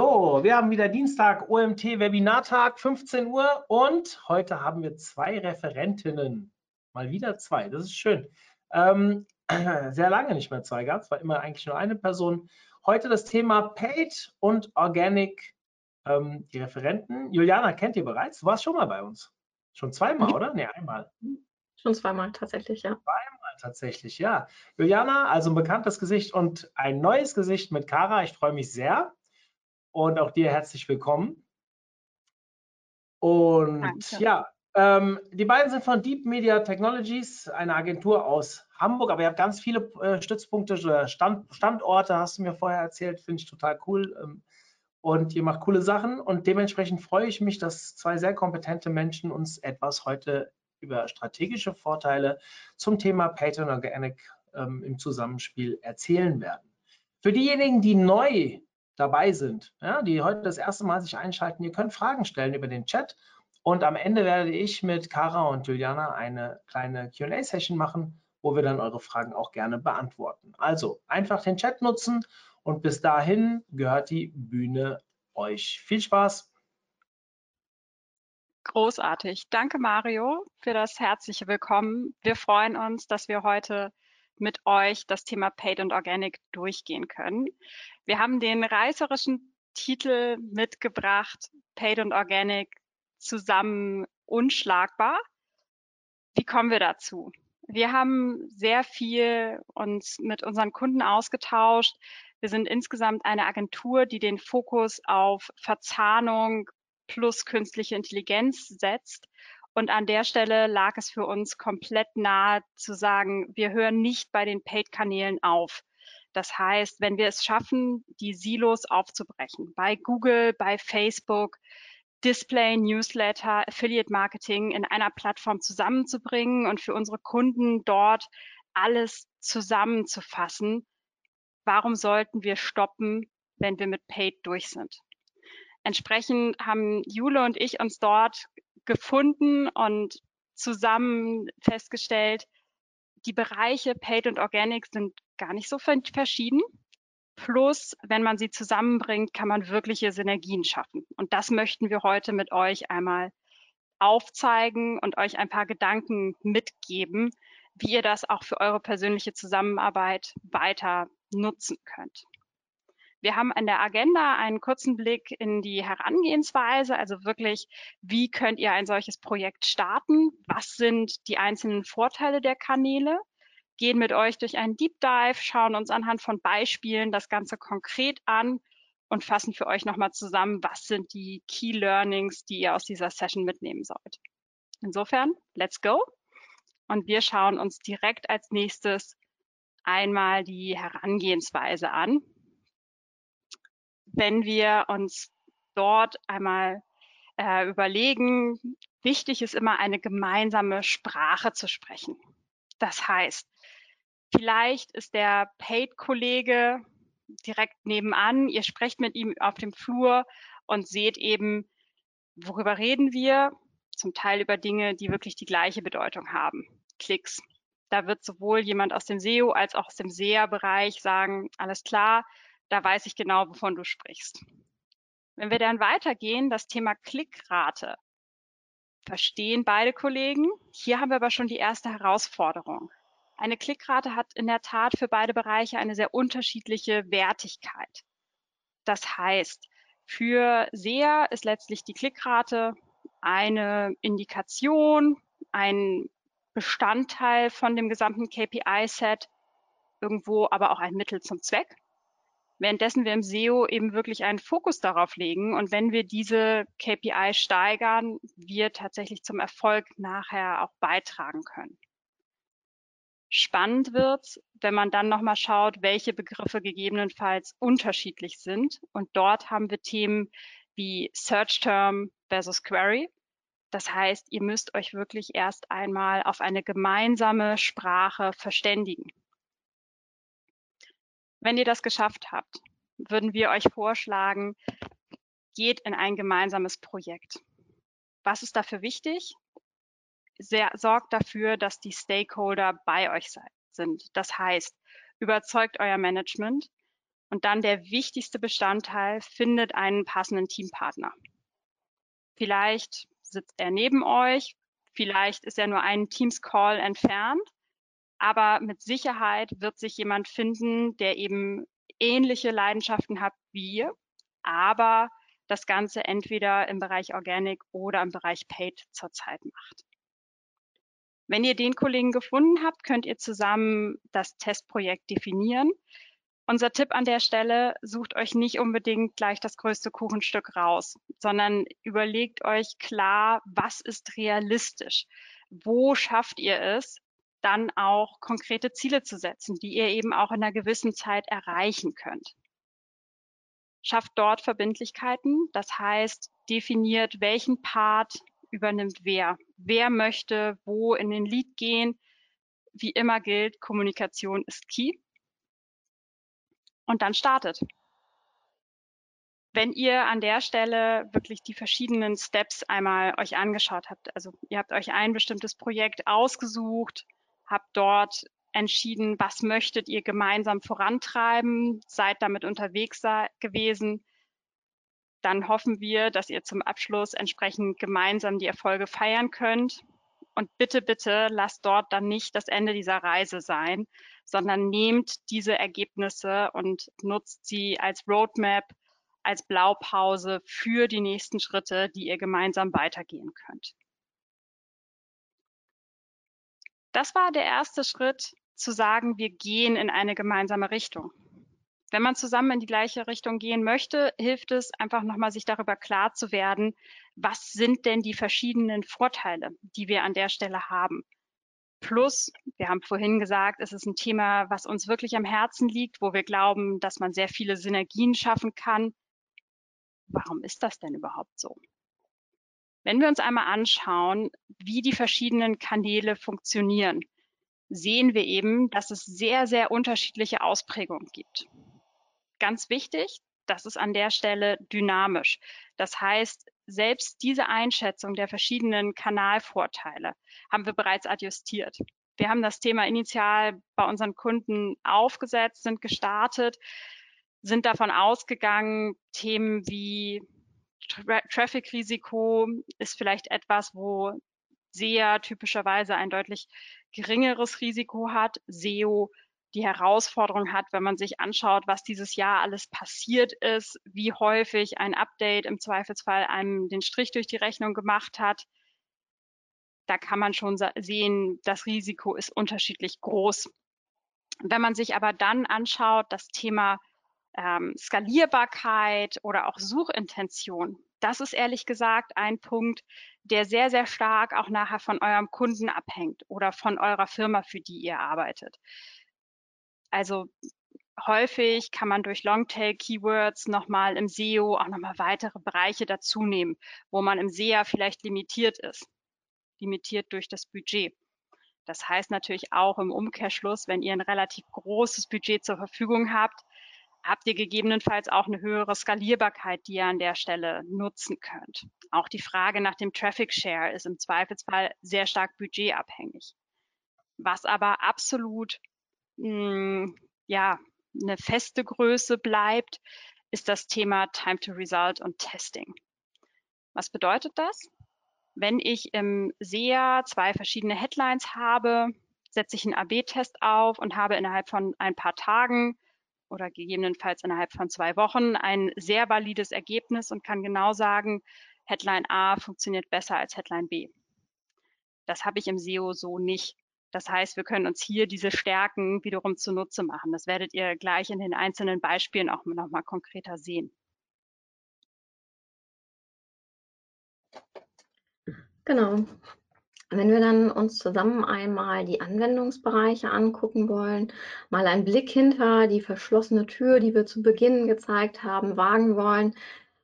So, wir haben wieder Dienstag OMT Webinartag, 15 Uhr und heute haben wir zwei Referentinnen. Mal wieder zwei, das ist schön. Ähm, sehr lange nicht mehr zwei gab, es war immer eigentlich nur eine Person. Heute das Thema Paid und Organic. Ähm, die Referenten, Juliana kennt ihr bereits, du warst schon mal bei uns. Schon zweimal, oder? Ne, einmal. Schon zweimal tatsächlich, ja. Zweimal tatsächlich, ja. Juliana, also ein bekanntes Gesicht und ein neues Gesicht mit Kara. Ich freue mich sehr und auch dir herzlich willkommen. Und Danke. ja, ähm, die beiden sind von Deep Media Technologies, eine Agentur aus Hamburg, aber ihr habt ganz viele äh, Stützpunkte oder Stand, Standorte, hast du mir vorher erzählt, finde ich total cool. Ähm, und ihr macht coole Sachen und dementsprechend freue ich mich, dass zwei sehr kompetente Menschen uns etwas heute über strategische Vorteile zum Thema and Organic ähm, im Zusammenspiel erzählen werden. Für diejenigen, die neu dabei sind, ja, die heute das erste Mal sich einschalten, ihr könnt Fragen stellen über den Chat und am Ende werde ich mit Kara und Juliana eine kleine Q&A-Session machen, wo wir dann eure Fragen auch gerne beantworten. Also einfach den Chat nutzen und bis dahin gehört die Bühne euch. Viel Spaß! Großartig. Danke, Mario, für das herzliche Willkommen. Wir freuen uns, dass wir heute mit euch das Thema Paid und Organic durchgehen können. Wir haben den reißerischen Titel mitgebracht, Paid und Organic zusammen unschlagbar. Wie kommen wir dazu? Wir haben sehr viel uns mit unseren Kunden ausgetauscht. Wir sind insgesamt eine Agentur, die den Fokus auf Verzahnung plus künstliche Intelligenz setzt und an der Stelle lag es für uns komplett nahe zu sagen, wir hören nicht bei den Paid-Kanälen auf. Das heißt, wenn wir es schaffen, die Silos aufzubrechen, bei Google, bei Facebook, Display, Newsletter, Affiliate Marketing in einer Plattform zusammenzubringen und für unsere Kunden dort alles zusammenzufassen, warum sollten wir stoppen, wenn wir mit Paid durch sind? Entsprechend haben Jule und ich uns dort gefunden und zusammen festgestellt, die Bereiche Paid und Organic sind gar nicht so verschieden. Plus, wenn man sie zusammenbringt, kann man wirkliche Synergien schaffen. Und das möchten wir heute mit euch einmal aufzeigen und euch ein paar Gedanken mitgeben, wie ihr das auch für eure persönliche Zusammenarbeit weiter nutzen könnt. Wir haben an der Agenda einen kurzen Blick in die Herangehensweise, also wirklich, wie könnt ihr ein solches Projekt starten? Was sind die einzelnen Vorteile der Kanäle? Gehen mit euch durch einen Deep Dive, schauen uns anhand von Beispielen das Ganze konkret an und fassen für euch nochmal zusammen, was sind die Key Learnings, die ihr aus dieser Session mitnehmen sollt. Insofern, let's go. Und wir schauen uns direkt als nächstes einmal die Herangehensweise an wenn wir uns dort einmal äh, überlegen, wichtig ist immer eine gemeinsame Sprache zu sprechen. Das heißt, vielleicht ist der Paid-Kollege direkt nebenan, ihr sprecht mit ihm auf dem Flur und seht eben, worüber reden wir, zum Teil über Dinge, die wirklich die gleiche Bedeutung haben. Klicks. Da wird sowohl jemand aus dem SEO als auch aus dem SEA-Bereich sagen, alles klar, da weiß ich genau, wovon du sprichst. Wenn wir dann weitergehen, das Thema Klickrate. Verstehen beide Kollegen? Hier haben wir aber schon die erste Herausforderung. Eine Klickrate hat in der Tat für beide Bereiche eine sehr unterschiedliche Wertigkeit. Das heißt, für SEA ist letztlich die Klickrate eine Indikation, ein Bestandteil von dem gesamten KPI-Set, irgendwo aber auch ein Mittel zum Zweck währenddessen wir im SEO eben wirklich einen Fokus darauf legen. Und wenn wir diese KPI steigern, wir tatsächlich zum Erfolg nachher auch beitragen können. Spannend wird, wenn man dann nochmal schaut, welche Begriffe gegebenenfalls unterschiedlich sind. Und dort haben wir Themen wie Search Term versus Query. Das heißt, ihr müsst euch wirklich erst einmal auf eine gemeinsame Sprache verständigen. Wenn ihr das geschafft habt, würden wir euch vorschlagen, geht in ein gemeinsames Projekt. Was ist dafür wichtig? Sehr, sorgt dafür, dass die Stakeholder bei euch sind. Das heißt, überzeugt euer Management, Und dann der wichtigste Bestandteil, findet einen passenden Teampartner. Vielleicht sitzt er neben euch, vielleicht ist er nur einen Teams-Call entfernt, aber mit Sicherheit wird sich jemand finden, der eben ähnliche Leidenschaften hat wie ihr, aber das Ganze entweder im Bereich Organic oder im Bereich Paid zurzeit macht. Wenn ihr den Kollegen gefunden habt, könnt ihr zusammen das Testprojekt definieren. Unser Tipp an der Stelle, sucht euch nicht unbedingt gleich das größte Kuchenstück raus, sondern überlegt euch klar, was ist realistisch? Wo schafft ihr es, dann auch konkrete Ziele zu setzen, die ihr eben auch in einer gewissen Zeit erreichen könnt? Schafft dort Verbindlichkeiten, das heißt, definiert, welchen Part übernimmt wer. Wer möchte wo in den Lead gehen. Wie immer gilt, Kommunikation ist key. Und dann startet. Wenn ihr an der Stelle wirklich die verschiedenen Steps einmal euch angeschaut habt, also ihr habt euch ein bestimmtes Projekt ausgesucht, habt dort entschieden, was möchtet ihr gemeinsam vorantreiben, seid damit unterwegs gewesen, dann hoffen wir, dass ihr zum Abschluss entsprechend gemeinsam die Erfolge feiern könnt. Und bitte, bitte lasst dort dann nicht das Ende dieser Reise sein, sondern nehmt diese Ergebnisse und nutzt sie als Roadmap, als Blaupause für die nächsten Schritte, die ihr gemeinsam weitergehen könnt. Das war der erste Schritt, zu sagen, wir gehen in eine gemeinsame Richtung. Wenn man zusammen in die gleiche Richtung gehen möchte, hilft es einfach nochmal, sich darüber klar zu werden, was sind denn die verschiedenen Vorteile, die wir an der Stelle haben. Plus, wir haben vorhin gesagt, es ist ein Thema, was uns wirklich am Herzen liegt, wo wir glauben, dass man sehr viele Synergien schaffen kann. Warum ist das denn überhaupt so? Wenn wir uns einmal anschauen, wie die verschiedenen Kanäle funktionieren, sehen wir eben, dass es sehr, sehr unterschiedliche Ausprägungen gibt ganz wichtig, das ist an der Stelle dynamisch. Das heißt, selbst diese Einschätzung der verschiedenen Kanalvorteile haben wir bereits adjustiert. Wir haben das Thema initial bei unseren Kunden aufgesetzt, sind gestartet, sind davon ausgegangen, Themen wie Tra Traffic-Risiko ist vielleicht etwas, wo SEA typischerweise ein deutlich geringeres Risiko hat. SEO die Herausforderung hat, wenn man sich anschaut, was dieses Jahr alles passiert ist, wie häufig ein Update im Zweifelsfall einem den Strich durch die Rechnung gemacht hat. Da kann man schon sehen, das Risiko ist unterschiedlich groß. Wenn man sich aber dann anschaut, das Thema ähm, Skalierbarkeit oder auch Suchintention, das ist ehrlich gesagt ein Punkt, der sehr, sehr stark auch nachher von eurem Kunden abhängt oder von eurer Firma, für die ihr arbeitet. Also häufig kann man durch Longtail-Keywords nochmal im SEO auch nochmal weitere Bereiche dazu nehmen, wo man im SEA vielleicht limitiert ist, limitiert durch das Budget. Das heißt natürlich auch im Umkehrschluss, wenn ihr ein relativ großes Budget zur Verfügung habt, habt ihr gegebenenfalls auch eine höhere Skalierbarkeit, die ihr an der Stelle nutzen könnt. Auch die Frage nach dem Traffic Share ist im Zweifelsfall sehr stark budgetabhängig. Was aber absolut mh, ja, eine feste Größe bleibt, ist das Thema Time to Result und Testing. Was bedeutet das? Wenn ich im SEA zwei verschiedene Headlines habe, setze ich einen AB-Test auf und habe innerhalb von ein paar Tagen oder gegebenenfalls innerhalb von zwei Wochen ein sehr valides Ergebnis und kann genau sagen, Headline A funktioniert besser als Headline B. Das habe ich im SEO so nicht. Das heißt, wir können uns hier diese Stärken wiederum zunutze machen. Das werdet ihr gleich in den einzelnen Beispielen auch nochmal konkreter sehen. Genau. Wenn wir dann uns zusammen einmal die Anwendungsbereiche angucken wollen, mal einen Blick hinter die verschlossene Tür, die wir zu Beginn gezeigt haben, wagen wollen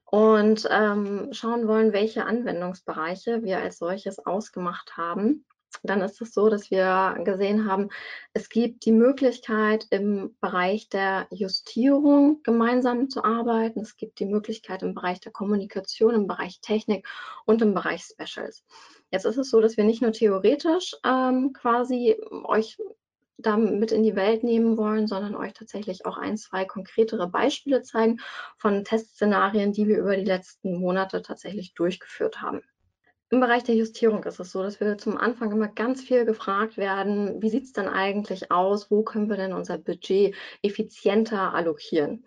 und ähm, schauen wollen, welche Anwendungsbereiche wir als solches ausgemacht haben, dann ist es so, dass wir gesehen haben, es gibt die Möglichkeit, im Bereich der Justierung gemeinsam zu arbeiten. Es gibt die Möglichkeit im Bereich der Kommunikation, im Bereich Technik und im Bereich Specials. Jetzt ist es so, dass wir nicht nur theoretisch ähm, quasi euch da mit in die Welt nehmen wollen, sondern euch tatsächlich auch ein, zwei konkretere Beispiele zeigen von Testszenarien, die wir über die letzten Monate tatsächlich durchgeführt haben. Im Bereich der Justierung ist es so, dass wir zum Anfang immer ganz viel gefragt werden, wie sieht es denn eigentlich aus, wo können wir denn unser Budget effizienter allokieren?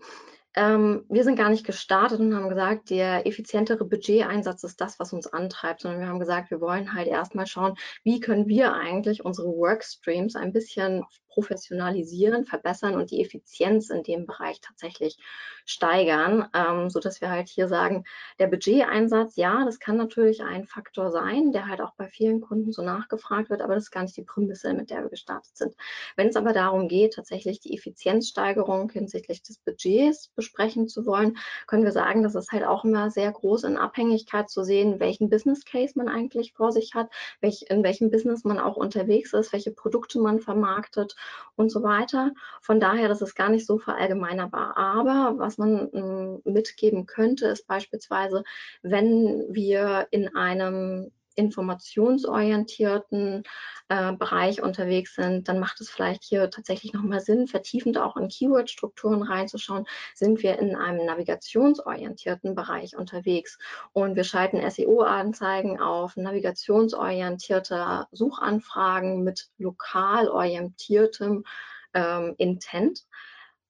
Ähm, wir sind gar nicht gestartet und haben gesagt, der effizientere Budgeteinsatz ist das, was uns antreibt, sondern wir haben gesagt, wir wollen halt erstmal schauen, wie können wir eigentlich unsere Workstreams ein bisschen professionalisieren, verbessern und die Effizienz in dem Bereich tatsächlich steigern, ähm, so dass wir halt hier sagen, der Budgeteinsatz, ja, das kann natürlich ein Faktor sein, der halt auch bei vielen Kunden so nachgefragt wird, aber das ist gar nicht die Prämisse, mit der wir gestartet sind. Wenn es aber darum geht, tatsächlich die Effizienzsteigerung hinsichtlich des Budgets besprechen zu wollen, können wir sagen, das ist halt auch immer sehr groß in Abhängigkeit zu sehen, welchen Business Case man eigentlich vor sich hat, welch, in welchem Business man auch unterwegs ist, welche Produkte man vermarktet und so weiter. Von daher, das ist gar nicht so verallgemeinerbar. Aber was man ähm, mitgeben könnte, ist beispielsweise, wenn wir in einem informationsorientierten äh, Bereich unterwegs sind, dann macht es vielleicht hier tatsächlich nochmal Sinn, vertiefend auch in Keyword-Strukturen reinzuschauen. Sind wir in einem navigationsorientierten Bereich unterwegs und wir schalten SEO-Anzeigen auf navigationsorientierte Suchanfragen mit lokal orientiertem ähm, Intent,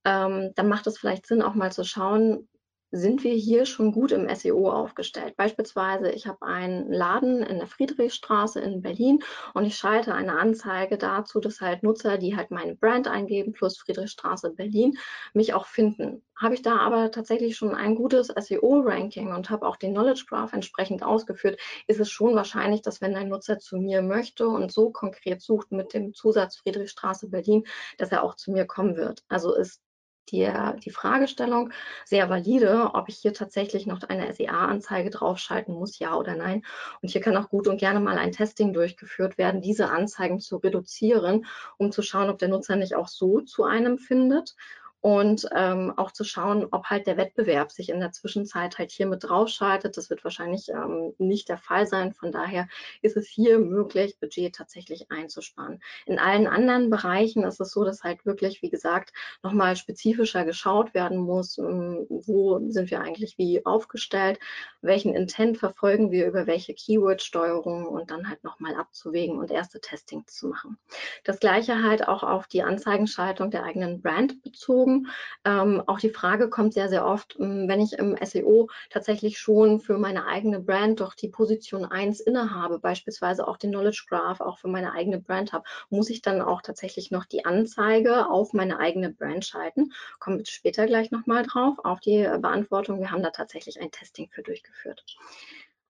ähm, dann macht es vielleicht Sinn, auch mal zu schauen, sind wir hier schon gut im SEO aufgestellt. Beispielsweise, ich habe einen Laden in der Friedrichstraße in Berlin und ich schalte eine Anzeige dazu, dass halt Nutzer, die halt meine Brand eingeben, plus Friedrichstraße Berlin, mich auch finden. Habe ich da aber tatsächlich schon ein gutes SEO-Ranking und habe auch den Knowledge Graph entsprechend ausgeführt, ist es schon wahrscheinlich, dass wenn ein Nutzer zu mir möchte und so konkret sucht mit dem Zusatz Friedrichstraße Berlin, dass er auch zu mir kommen wird. Also ist die, die Fragestellung sehr valide, ob ich hier tatsächlich noch eine SEA-Anzeige draufschalten muss, ja oder nein. Und hier kann auch gut und gerne mal ein Testing durchgeführt werden, diese Anzeigen zu reduzieren, um zu schauen, ob der Nutzer nicht auch so zu einem findet und ähm, auch zu schauen, ob halt der Wettbewerb sich in der Zwischenzeit halt hier mit draufschaltet. Das wird wahrscheinlich ähm, nicht der Fall sein. Von daher ist es hier möglich, Budget tatsächlich einzusparen. In allen anderen Bereichen ist es so, dass halt wirklich, wie gesagt, nochmal spezifischer geschaut werden muss, ähm, wo sind wir eigentlich wie aufgestellt, welchen Intent verfolgen wir über welche Keyword-Steuerung und dann halt nochmal abzuwägen und erste Testings zu machen. Das gleiche halt auch auf die Anzeigenschaltung der eigenen Brand bezogen Ähm, auch die Frage kommt sehr, sehr oft, ähm, wenn ich im SEO tatsächlich schon für meine eigene Brand doch die Position 1 innehabe, beispielsweise auch den Knowledge Graph auch für meine eigene Brand habe, muss ich dann auch tatsächlich noch die Anzeige auf meine eigene Brand schalten. Kommen wir später gleich nochmal drauf, auf die Beantwortung. Wir haben da tatsächlich ein Testing für durchgeführt.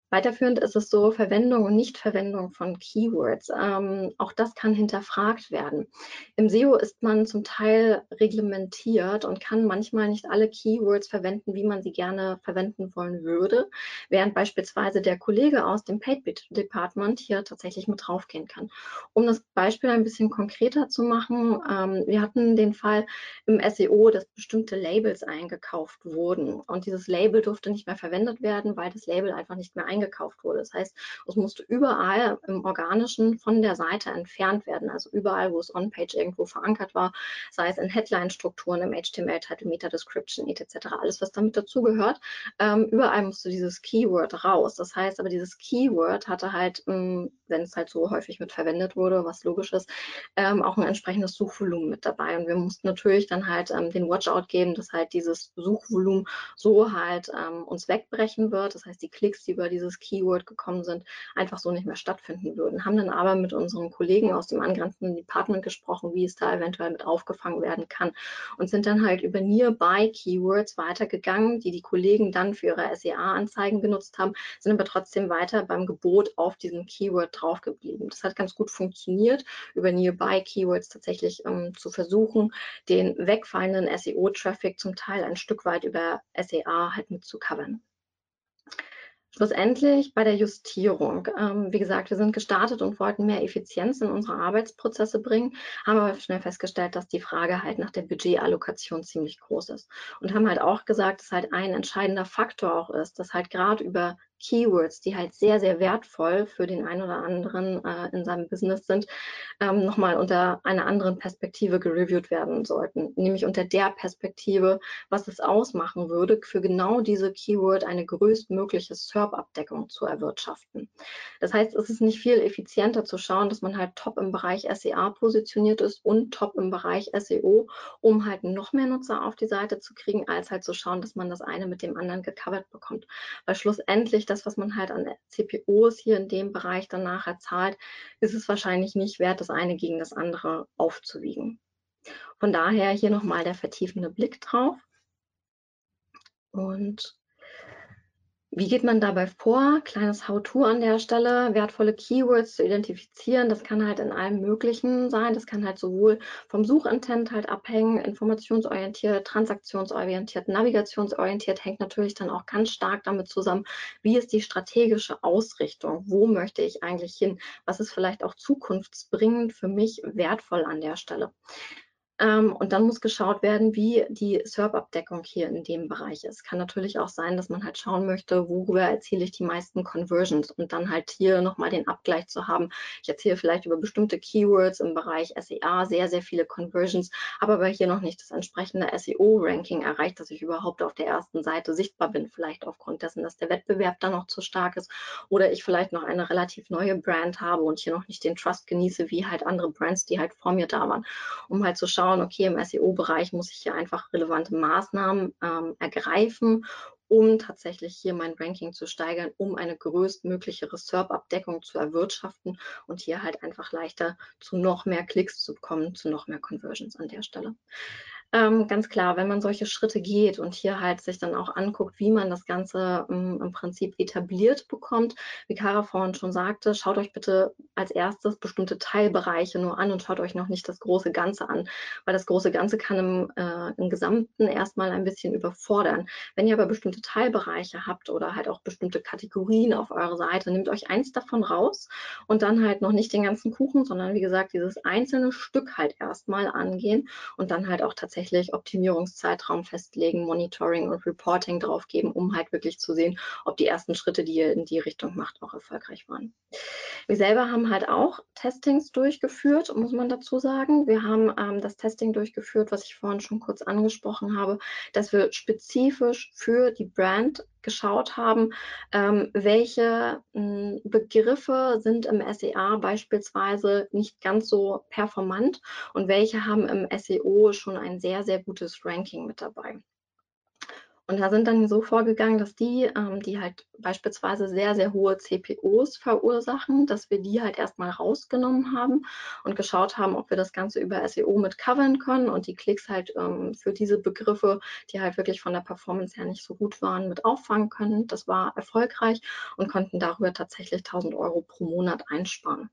Weiterführend ist es so, Verwendung und Nichtverwendung von Keywords. Ähm, auch das kann hinterfragt werden. Im SEO ist man zum Teil reglementiert und kann manchmal nicht alle Keywords verwenden, wie man sie gerne verwenden wollen würde, während beispielsweise der Kollege aus dem Paid Department hier tatsächlich mit draufgehen kann. Um das Beispiel ein bisschen konkreter zu machen, ähm, wir hatten den Fall im SEO, dass bestimmte Labels eingekauft wurden und dieses Label durfte nicht mehr verwendet werden, weil das Label einfach nicht mehr eingekauft wurde. Das heißt, es musste überall im Organischen von der Seite entfernt werden. Also überall, wo es on-page irgendwo verankert war, sei es in Headline-Strukturen, im HTML, Title, Meta Description, etc., alles, was damit dazugehört. Ähm, überall musste dieses Keyword raus. Das heißt aber, dieses Keyword hatte halt, ähm, wenn es halt so häufig mit verwendet wurde, was logisch ist, ähm, auch ein entsprechendes Suchvolumen mit dabei. Und wir mussten natürlich dann halt ähm, den Watchout geben, dass halt dieses Suchvolumen so halt ähm, uns wegbrechen wird. Das heißt, die Klicks, die über dieses dieses Keyword gekommen sind, einfach so nicht mehr stattfinden würden. Haben dann aber mit unseren Kollegen aus dem angrenzenden Department gesprochen, wie es da eventuell mit aufgefangen werden kann und sind dann halt über Nearby Keywords weitergegangen, die die Kollegen dann für ihre SEA-Anzeigen genutzt haben, sind aber trotzdem weiter beim Gebot auf diesem Keyword draufgeblieben. Das hat ganz gut funktioniert, über Nearby Keywords tatsächlich ähm, zu versuchen, den wegfallenden SEO-Traffic zum Teil ein Stück weit über SEA halt mit zu covern. Schlussendlich bei der Justierung. Ähm, wie gesagt, wir sind gestartet und wollten mehr Effizienz in unsere Arbeitsprozesse bringen, haben aber schnell festgestellt, dass die Frage halt nach der Budgetallokation ziemlich groß ist und haben halt auch gesagt, dass halt ein entscheidender Faktor auch ist, dass halt gerade über Keywords, die halt sehr, sehr wertvoll für den einen oder anderen äh, in seinem Business sind, ähm, nochmal unter einer anderen Perspektive gereviewt werden sollten. Nämlich unter der Perspektive, was es ausmachen würde, für genau diese Keyword eine größtmögliche SERP-Abdeckung zu erwirtschaften. Das heißt, es ist nicht viel effizienter zu schauen, dass man halt top im Bereich SEA positioniert ist und top im Bereich SEO, um halt noch mehr Nutzer auf die Seite zu kriegen, als halt zu schauen, dass man das eine mit dem anderen gecovert bekommt. Weil schlussendlich das, was man halt an CPOs hier in dem Bereich dann nachher zahlt, ist es wahrscheinlich nicht wert, das eine gegen das andere aufzuwiegen. Von daher hier nochmal der vertiefende Blick drauf. Und wie geht man dabei vor? Kleines How-To an der Stelle, wertvolle Keywords zu identifizieren. Das kann halt in allem Möglichen sein. Das kann halt sowohl vom Suchintent halt abhängen, informationsorientiert, transaktionsorientiert, navigationsorientiert, hängt natürlich dann auch ganz stark damit zusammen, wie ist die strategische Ausrichtung? Wo möchte ich eigentlich hin? Was ist vielleicht auch zukunftsbringend für mich wertvoll an der Stelle? Ähm, und dann muss geschaut werden, wie die SERP-Abdeckung hier in dem Bereich ist. Kann natürlich auch sein, dass man halt schauen möchte, worüber erziele ich die meisten Conversions und dann halt hier nochmal den Abgleich zu haben. Ich erzähle vielleicht über bestimmte Keywords im Bereich SEA sehr, sehr viele Conversions, habe aber hier noch nicht das entsprechende SEO-Ranking erreicht, dass ich überhaupt auf der ersten Seite sichtbar bin. Vielleicht aufgrund dessen, dass der Wettbewerb da noch zu stark ist oder ich vielleicht noch eine relativ neue Brand habe und hier noch nicht den Trust genieße, wie halt andere Brands, die halt vor mir da waren, um halt zu schauen, schauen, okay, im SEO-Bereich muss ich hier einfach relevante Maßnahmen ähm, ergreifen, um tatsächlich hier mein Ranking zu steigern, um eine größtmögliche SERP-Abdeckung zu erwirtschaften und hier halt einfach leichter zu noch mehr Klicks zu kommen, zu noch mehr Conversions an der Stelle. Ähm, ganz klar, wenn man solche Schritte geht und hier halt sich dann auch anguckt, wie man das Ganze ähm, im Prinzip etabliert bekommt, wie Kara vorhin schon sagte, schaut euch bitte als erstes bestimmte Teilbereiche nur an und schaut euch noch nicht das große Ganze an, weil das große Ganze kann im, äh, im Gesamten erstmal ein bisschen überfordern. Wenn ihr aber bestimmte Teilbereiche habt oder halt auch bestimmte Kategorien auf eurer Seite, nehmt euch eins davon raus und dann halt noch nicht den ganzen Kuchen, sondern wie gesagt, dieses einzelne Stück halt erstmal angehen und dann halt auch tatsächlich tatsächlich Optimierungszeitraum festlegen, Monitoring und Reporting drauf geben, um halt wirklich zu sehen, ob die ersten Schritte, die ihr in die Richtung macht, auch erfolgreich waren. Wir selber haben halt auch Testings durchgeführt, muss man dazu sagen. Wir haben ähm, das Testing durchgeführt, was ich vorhin schon kurz angesprochen habe, dass wir spezifisch für die Brand geschaut haben, ähm, welche mh, hm, Begriffe sind im SEA beispielsweise nicht ganz so performant und welche haben im SEO schon ein sehr, sehr gutes Ranking mit dabei. Und da sind dann so vorgegangen, dass die, ähm, die halt beispielsweise sehr, sehr hohe CPOs verursachen, dass wir die halt erstmal rausgenommen haben und geschaut haben, ob wir das Ganze über SEO mit covern können und die Klicks halt ähm, für diese Begriffe, die halt wirklich von der Performance her nicht so gut waren, mit auffangen können. Das war erfolgreich und konnten darüber tatsächlich 1000 Euro pro Monat einsparen.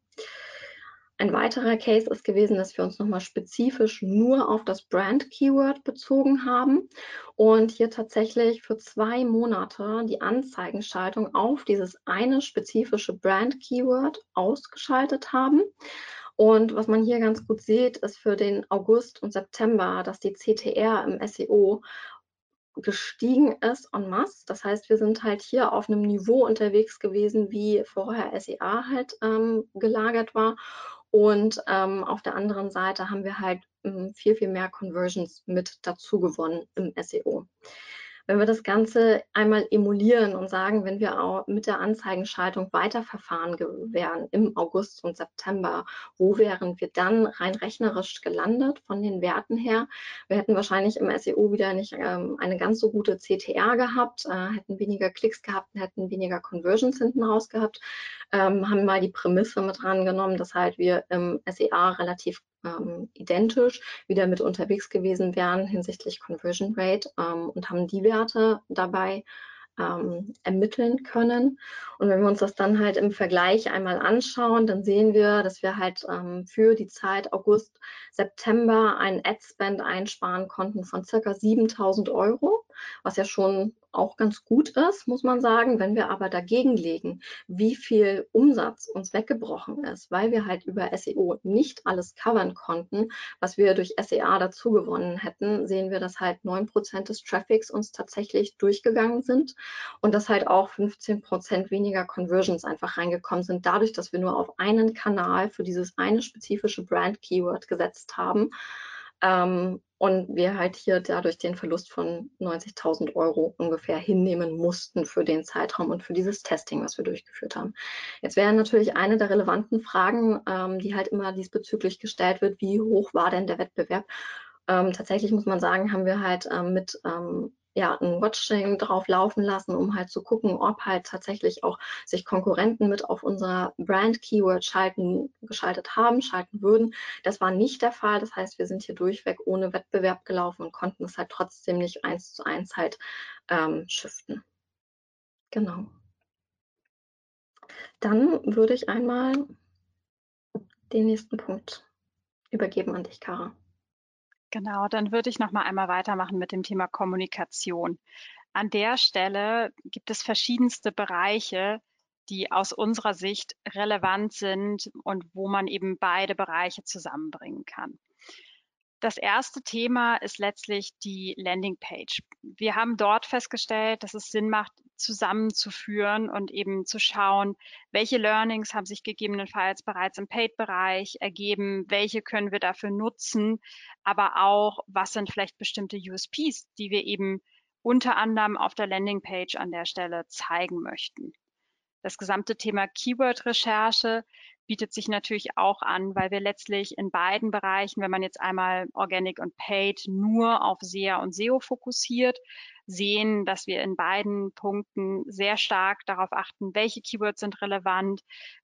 Ein weiterer Case ist gewesen, dass wir uns nochmal spezifisch nur auf das Brand-Keyword bezogen haben und hier tatsächlich für zwei Monate die Anzeigenschaltung auf dieses eine spezifische Brand-Keyword ausgeschaltet haben. Und was man hier ganz gut sieht, ist für den August und September, dass die CTR im SEO gestiegen ist en masse. Das heißt, wir sind halt hier auf einem Niveau unterwegs gewesen, wie vorher SEA halt ähm, gelagert war. Und ähm, auf der anderen Seite haben wir halt ähm, viel, viel mehr Conversions mit dazu gewonnen im SEO. Wenn wir das Ganze einmal emulieren und sagen, wenn wir auch mit der Anzeigenschaltung weiterverfahren wären im August und September, wo wären wir dann rein rechnerisch gelandet von den Werten her? Wir hätten wahrscheinlich im SEO wieder nicht ähm, eine ganz so gute CTR gehabt, äh, hätten weniger Klicks gehabt, hätten weniger Conversions hinten raus gehabt, ähm, haben mal die Prämisse mit dran genommen, dass halt wir im SEA relativ ähm, identisch wieder mit unterwegs gewesen wären hinsichtlich Conversion Rate ähm, und haben die Werte dabei ähm, ermitteln können. Und wenn wir uns das dann halt im Vergleich einmal anschauen, dann sehen wir, dass wir halt ähm, für die Zeit August, September einen Ad-Spend einsparen konnten von circa 7000 Euro was ja schon auch ganz gut ist, muss man sagen. Wenn wir aber dagegen legen, wie viel Umsatz uns weggebrochen ist, weil wir halt über SEO nicht alles covern konnten, was wir durch SEA dazu gewonnen hätten, sehen wir, dass halt 9% des Traffics uns tatsächlich durchgegangen sind und dass halt auch 15% weniger Conversions einfach reingekommen sind, dadurch, dass wir nur auf einen Kanal für dieses eine spezifische Brand-Keyword gesetzt haben. Ähm, und wir halt hier dadurch den Verlust von 90.000 Euro ungefähr hinnehmen mussten für den Zeitraum und für dieses Testing, was wir durchgeführt haben. Jetzt wäre natürlich eine der relevanten Fragen, ähm, die halt immer diesbezüglich gestellt wird, wie hoch war denn der Wettbewerb? Ähm, tatsächlich muss man sagen, haben wir halt ähm, mit ähm, ja, ein Watching drauf laufen lassen, um halt zu gucken, ob halt tatsächlich auch sich Konkurrenten mit auf unser Brand-Keyword schalten, geschaltet haben, schalten würden. Das war nicht der Fall. Das heißt, wir sind hier durchweg ohne Wettbewerb gelaufen und konnten es halt trotzdem nicht eins zu eins halt ähm, shiften. Genau. Dann würde ich einmal den nächsten Punkt übergeben an dich, Kara. Genau, dann würde ich noch mal einmal weitermachen mit dem Thema Kommunikation. An der Stelle gibt es verschiedenste Bereiche, die aus unserer Sicht relevant sind und wo man eben beide Bereiche zusammenbringen kann. Das erste Thema ist letztlich die Landingpage. Wir haben dort festgestellt, dass es Sinn macht, zusammenzuführen und eben zu schauen, welche Learnings haben sich gegebenenfalls bereits im Paid-Bereich ergeben, welche können wir dafür nutzen, aber auch, was sind vielleicht bestimmte USPs, die wir eben unter anderem auf der Landingpage an der Stelle zeigen möchten. Das gesamte Thema Keyword-Recherche bietet sich natürlich auch an, weil wir letztlich in beiden Bereichen, wenn man jetzt einmal Organic und Paid nur auf SEA und SEO fokussiert, sehen, dass wir in beiden Punkten sehr stark darauf achten, welche Keywords sind relevant,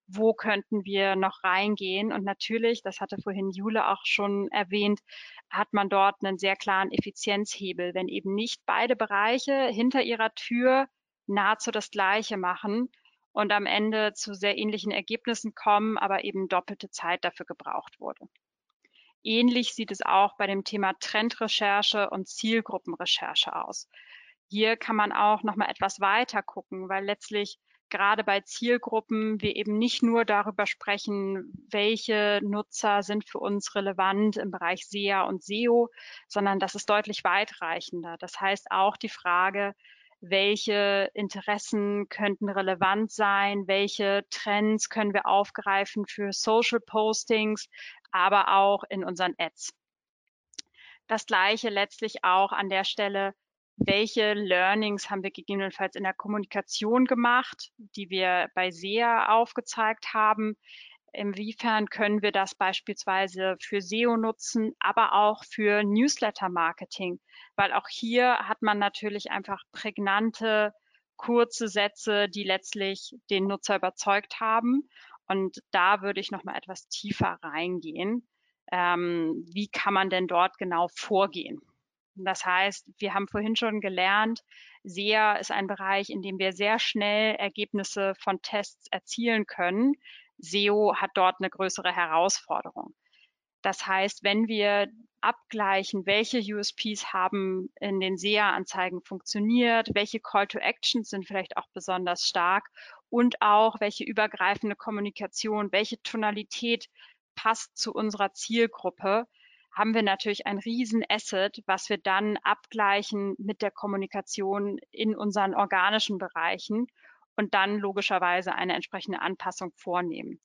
wo könnten wir noch reingehen. Und natürlich, das hatte vorhin Jule auch schon erwähnt, hat man dort einen sehr klaren Effizienzhebel, wenn eben nicht beide Bereiche hinter ihrer Tür nahezu das Gleiche machen, und am Ende zu sehr ähnlichen Ergebnissen kommen, aber eben doppelte Zeit dafür gebraucht wurde. Ähnlich sieht es auch bei dem Thema Trendrecherche und Zielgruppenrecherche aus. Hier kann man auch noch mal etwas weiter gucken, weil letztlich gerade bei Zielgruppen wir eben nicht nur darüber sprechen, welche Nutzer sind für uns relevant im Bereich SEA und SEO, sondern das ist deutlich weitreichender. Das heißt auch die Frage, welche Interessen könnten relevant sein, welche Trends können wir aufgreifen für Social Postings, aber auch in unseren Ads. Das gleiche letztlich auch an der Stelle, welche Learnings haben wir gegebenenfalls in der Kommunikation gemacht, die wir bei SEA aufgezeigt haben, Inwiefern können wir das beispielsweise für SEO nutzen, aber auch für Newsletter-Marketing? Weil auch hier hat man natürlich einfach prägnante, kurze Sätze, die letztlich den Nutzer überzeugt haben. Und da würde ich noch mal etwas tiefer reingehen. Ähm, wie kann man denn dort genau vorgehen? Das heißt, wir haben vorhin schon gelernt, SEA ist ein Bereich, in dem wir sehr schnell Ergebnisse von Tests erzielen können. SEO hat dort eine größere Herausforderung. Das heißt, wenn wir abgleichen, welche USPs haben in den SEA-Anzeigen funktioniert, welche Call to Actions sind vielleicht auch besonders stark und auch welche übergreifende Kommunikation, welche Tonalität passt zu unserer Zielgruppe, haben wir natürlich ein riesen Asset, was wir dann abgleichen mit der Kommunikation in unseren organischen Bereichen und dann logischerweise eine entsprechende Anpassung vornehmen.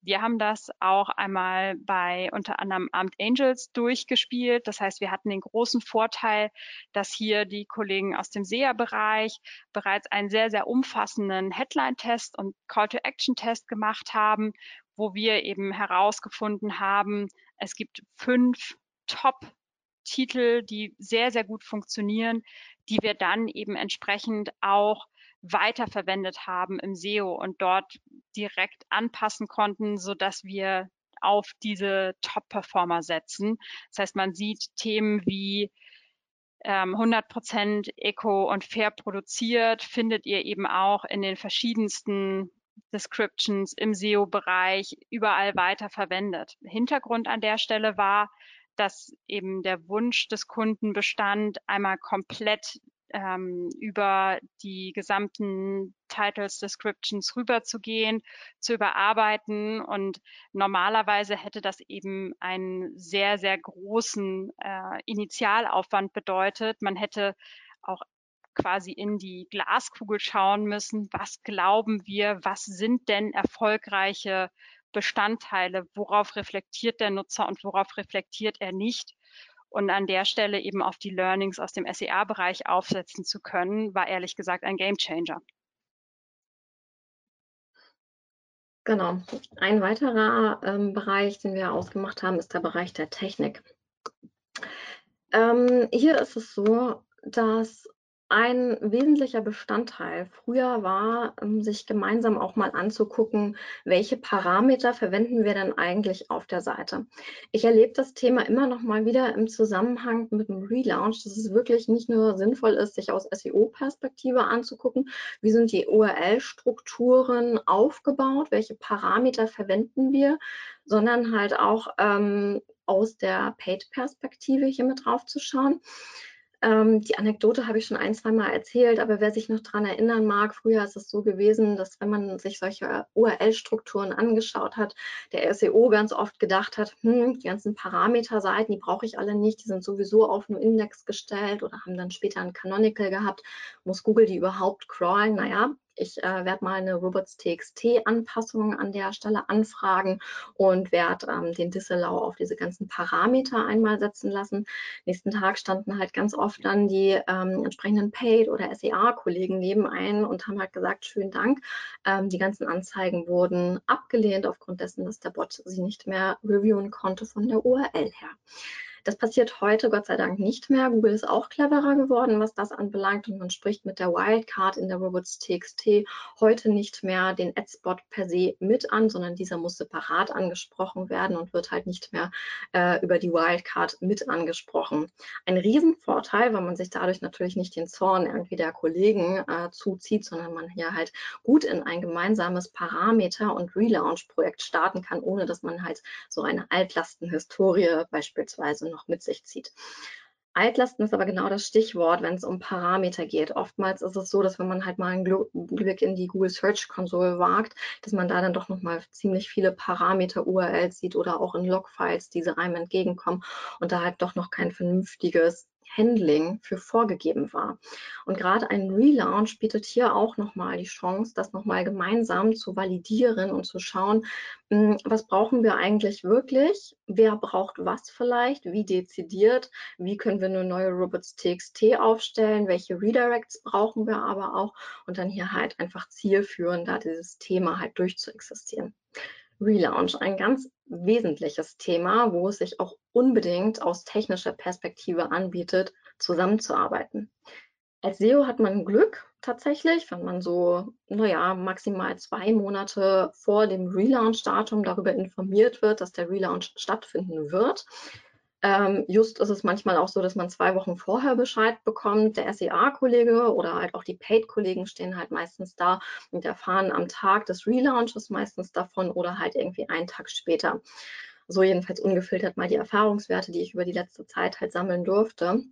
Wir haben das auch einmal bei unter anderem Amt Angels durchgespielt. Das heißt, wir hatten den großen Vorteil, dass hier die Kollegen aus dem SEA-Bereich bereits einen sehr, sehr umfassenden Headline-Test und Call-to-Action-Test gemacht haben, wo wir eben herausgefunden haben, es gibt fünf Top-Titel, die sehr, sehr gut funktionieren, die wir dann eben entsprechend auch weiterverwendet haben im SEO und dort direkt anpassen konnten, so dass wir auf diese Top-Performer setzen. Das heißt, man sieht Themen wie ähm, 100% eco und fair produziert, findet ihr eben auch in den verschiedensten Descriptions im SEO-Bereich überall weiter verwendet. Hintergrund an der Stelle war, dass eben der Wunsch des Kunden bestand, einmal komplett ähm, über die gesamten Titles, Descriptions rüberzugehen, zu überarbeiten. Und normalerweise hätte das eben einen sehr, sehr großen äh, Initialaufwand bedeutet. Man hätte auch quasi in die Glaskugel schauen müssen. Was glauben wir? Was sind denn erfolgreiche Bestandteile? Worauf reflektiert der Nutzer und worauf reflektiert er nicht? Und an der Stelle eben auf die Learnings aus dem SEA-Bereich aufsetzen zu können, war ehrlich gesagt ein Gamechanger. Genau. Ein weiterer ähm, Bereich, den wir ausgemacht haben, ist der Bereich der Technik. Ähm, hier ist es so, dass ein wesentlicher Bestandteil früher war, ähm, sich gemeinsam auch mal anzugucken, welche Parameter verwenden wir denn eigentlich auf der Seite. Ich erlebe das Thema immer noch mal wieder im Zusammenhang mit dem Relaunch, dass es wirklich nicht nur sinnvoll ist, sich aus SEO-Perspektive anzugucken, wie sind die URL-Strukturen aufgebaut, welche Parameter verwenden wir, sondern halt auch ähm, aus der Paid-Perspektive hier mit drauf zu schauen. Ähm, die Anekdote habe ich schon ein, zwei Mal erzählt, aber wer sich noch daran erinnern mag, früher ist es so gewesen, dass wenn man sich solche URL-Strukturen angeschaut hat, der SEO ganz oft gedacht hat, hm, die ganzen Parameterseiten, die brauche ich alle nicht, die sind sowieso auf nur Index gestellt oder haben dann später ein Canonical gehabt, muss Google die überhaupt crawlen? Naja, ich äh, werde mal eine Robots.txt-Anpassung an der Stelle anfragen und werde ähm, den Disallow auf diese ganzen Parameter einmal setzen lassen. Nächsten Tag standen halt ganz oft dann die ähm, entsprechenden Paid- oder SEA-Kollegen nebenein und haben halt gesagt, schönen Dank. Ähm, die ganzen Anzeigen wurden abgelehnt aufgrund dessen, dass der Bot sie nicht mehr reviewen konnte von der URL her. Das passiert heute Gott sei Dank nicht mehr. Google ist auch cleverer geworden, was das anbelangt und man spricht mit der Wildcard in der Robots.txt heute nicht mehr den Adspot per se mit an, sondern dieser muss separat angesprochen werden und wird halt nicht mehr äh, über die Wildcard mit angesprochen. Ein Riesenvorteil, weil man sich dadurch natürlich nicht den Zorn irgendwie der Kollegen äh, zuzieht, sondern man hier halt gut in ein gemeinsames Parameter- und Relaunch-Projekt starten kann, ohne dass man halt so eine Altlastenhistorie beispielsweise noch mit sich zieht. Altlasten ist aber genau das Stichwort, wenn es um Parameter geht. Oftmals ist es so, dass wenn man halt mal einen Blick in die Google Search Console wagt, dass man da dann doch nochmal ziemlich viele Parameter-URLs sieht oder auch in Logfiles, diese einem entgegenkommen und da halt doch noch kein vernünftiges Handling für vorgegeben war. Und gerade ein Relaunch bietet hier auch nochmal die Chance, das nochmal gemeinsam zu validieren und zu schauen, hm, was brauchen wir eigentlich wirklich? Wer braucht was vielleicht? Wie dezidiert? Wie können wir eine neue Robots.txt aufstellen? Welche Redirects brauchen wir aber auch? Und dann hier halt einfach zielführend da dieses Thema halt durchzuexistieren. Relaunch, ein ganz wesentliches Thema, wo es sich auch unbedingt aus technischer Perspektive anbietet, zusammenzuarbeiten. Als SEO hat man Glück tatsächlich, wenn man so, naja, maximal zwei Monate vor dem Relaunch-Datum darüber informiert wird, dass der Relaunch stattfinden wird. Ähm, just ist es manchmal auch so, dass man zwei Wochen vorher Bescheid bekommt. Der SEA-Kollege oder halt auch die Paid-Kollegen stehen halt meistens da und erfahren am Tag des Relaunches meistens davon oder halt irgendwie einen Tag später. So jedenfalls ungefiltert mal die Erfahrungswerte, die ich über die letzte Zeit halt sammeln durfte.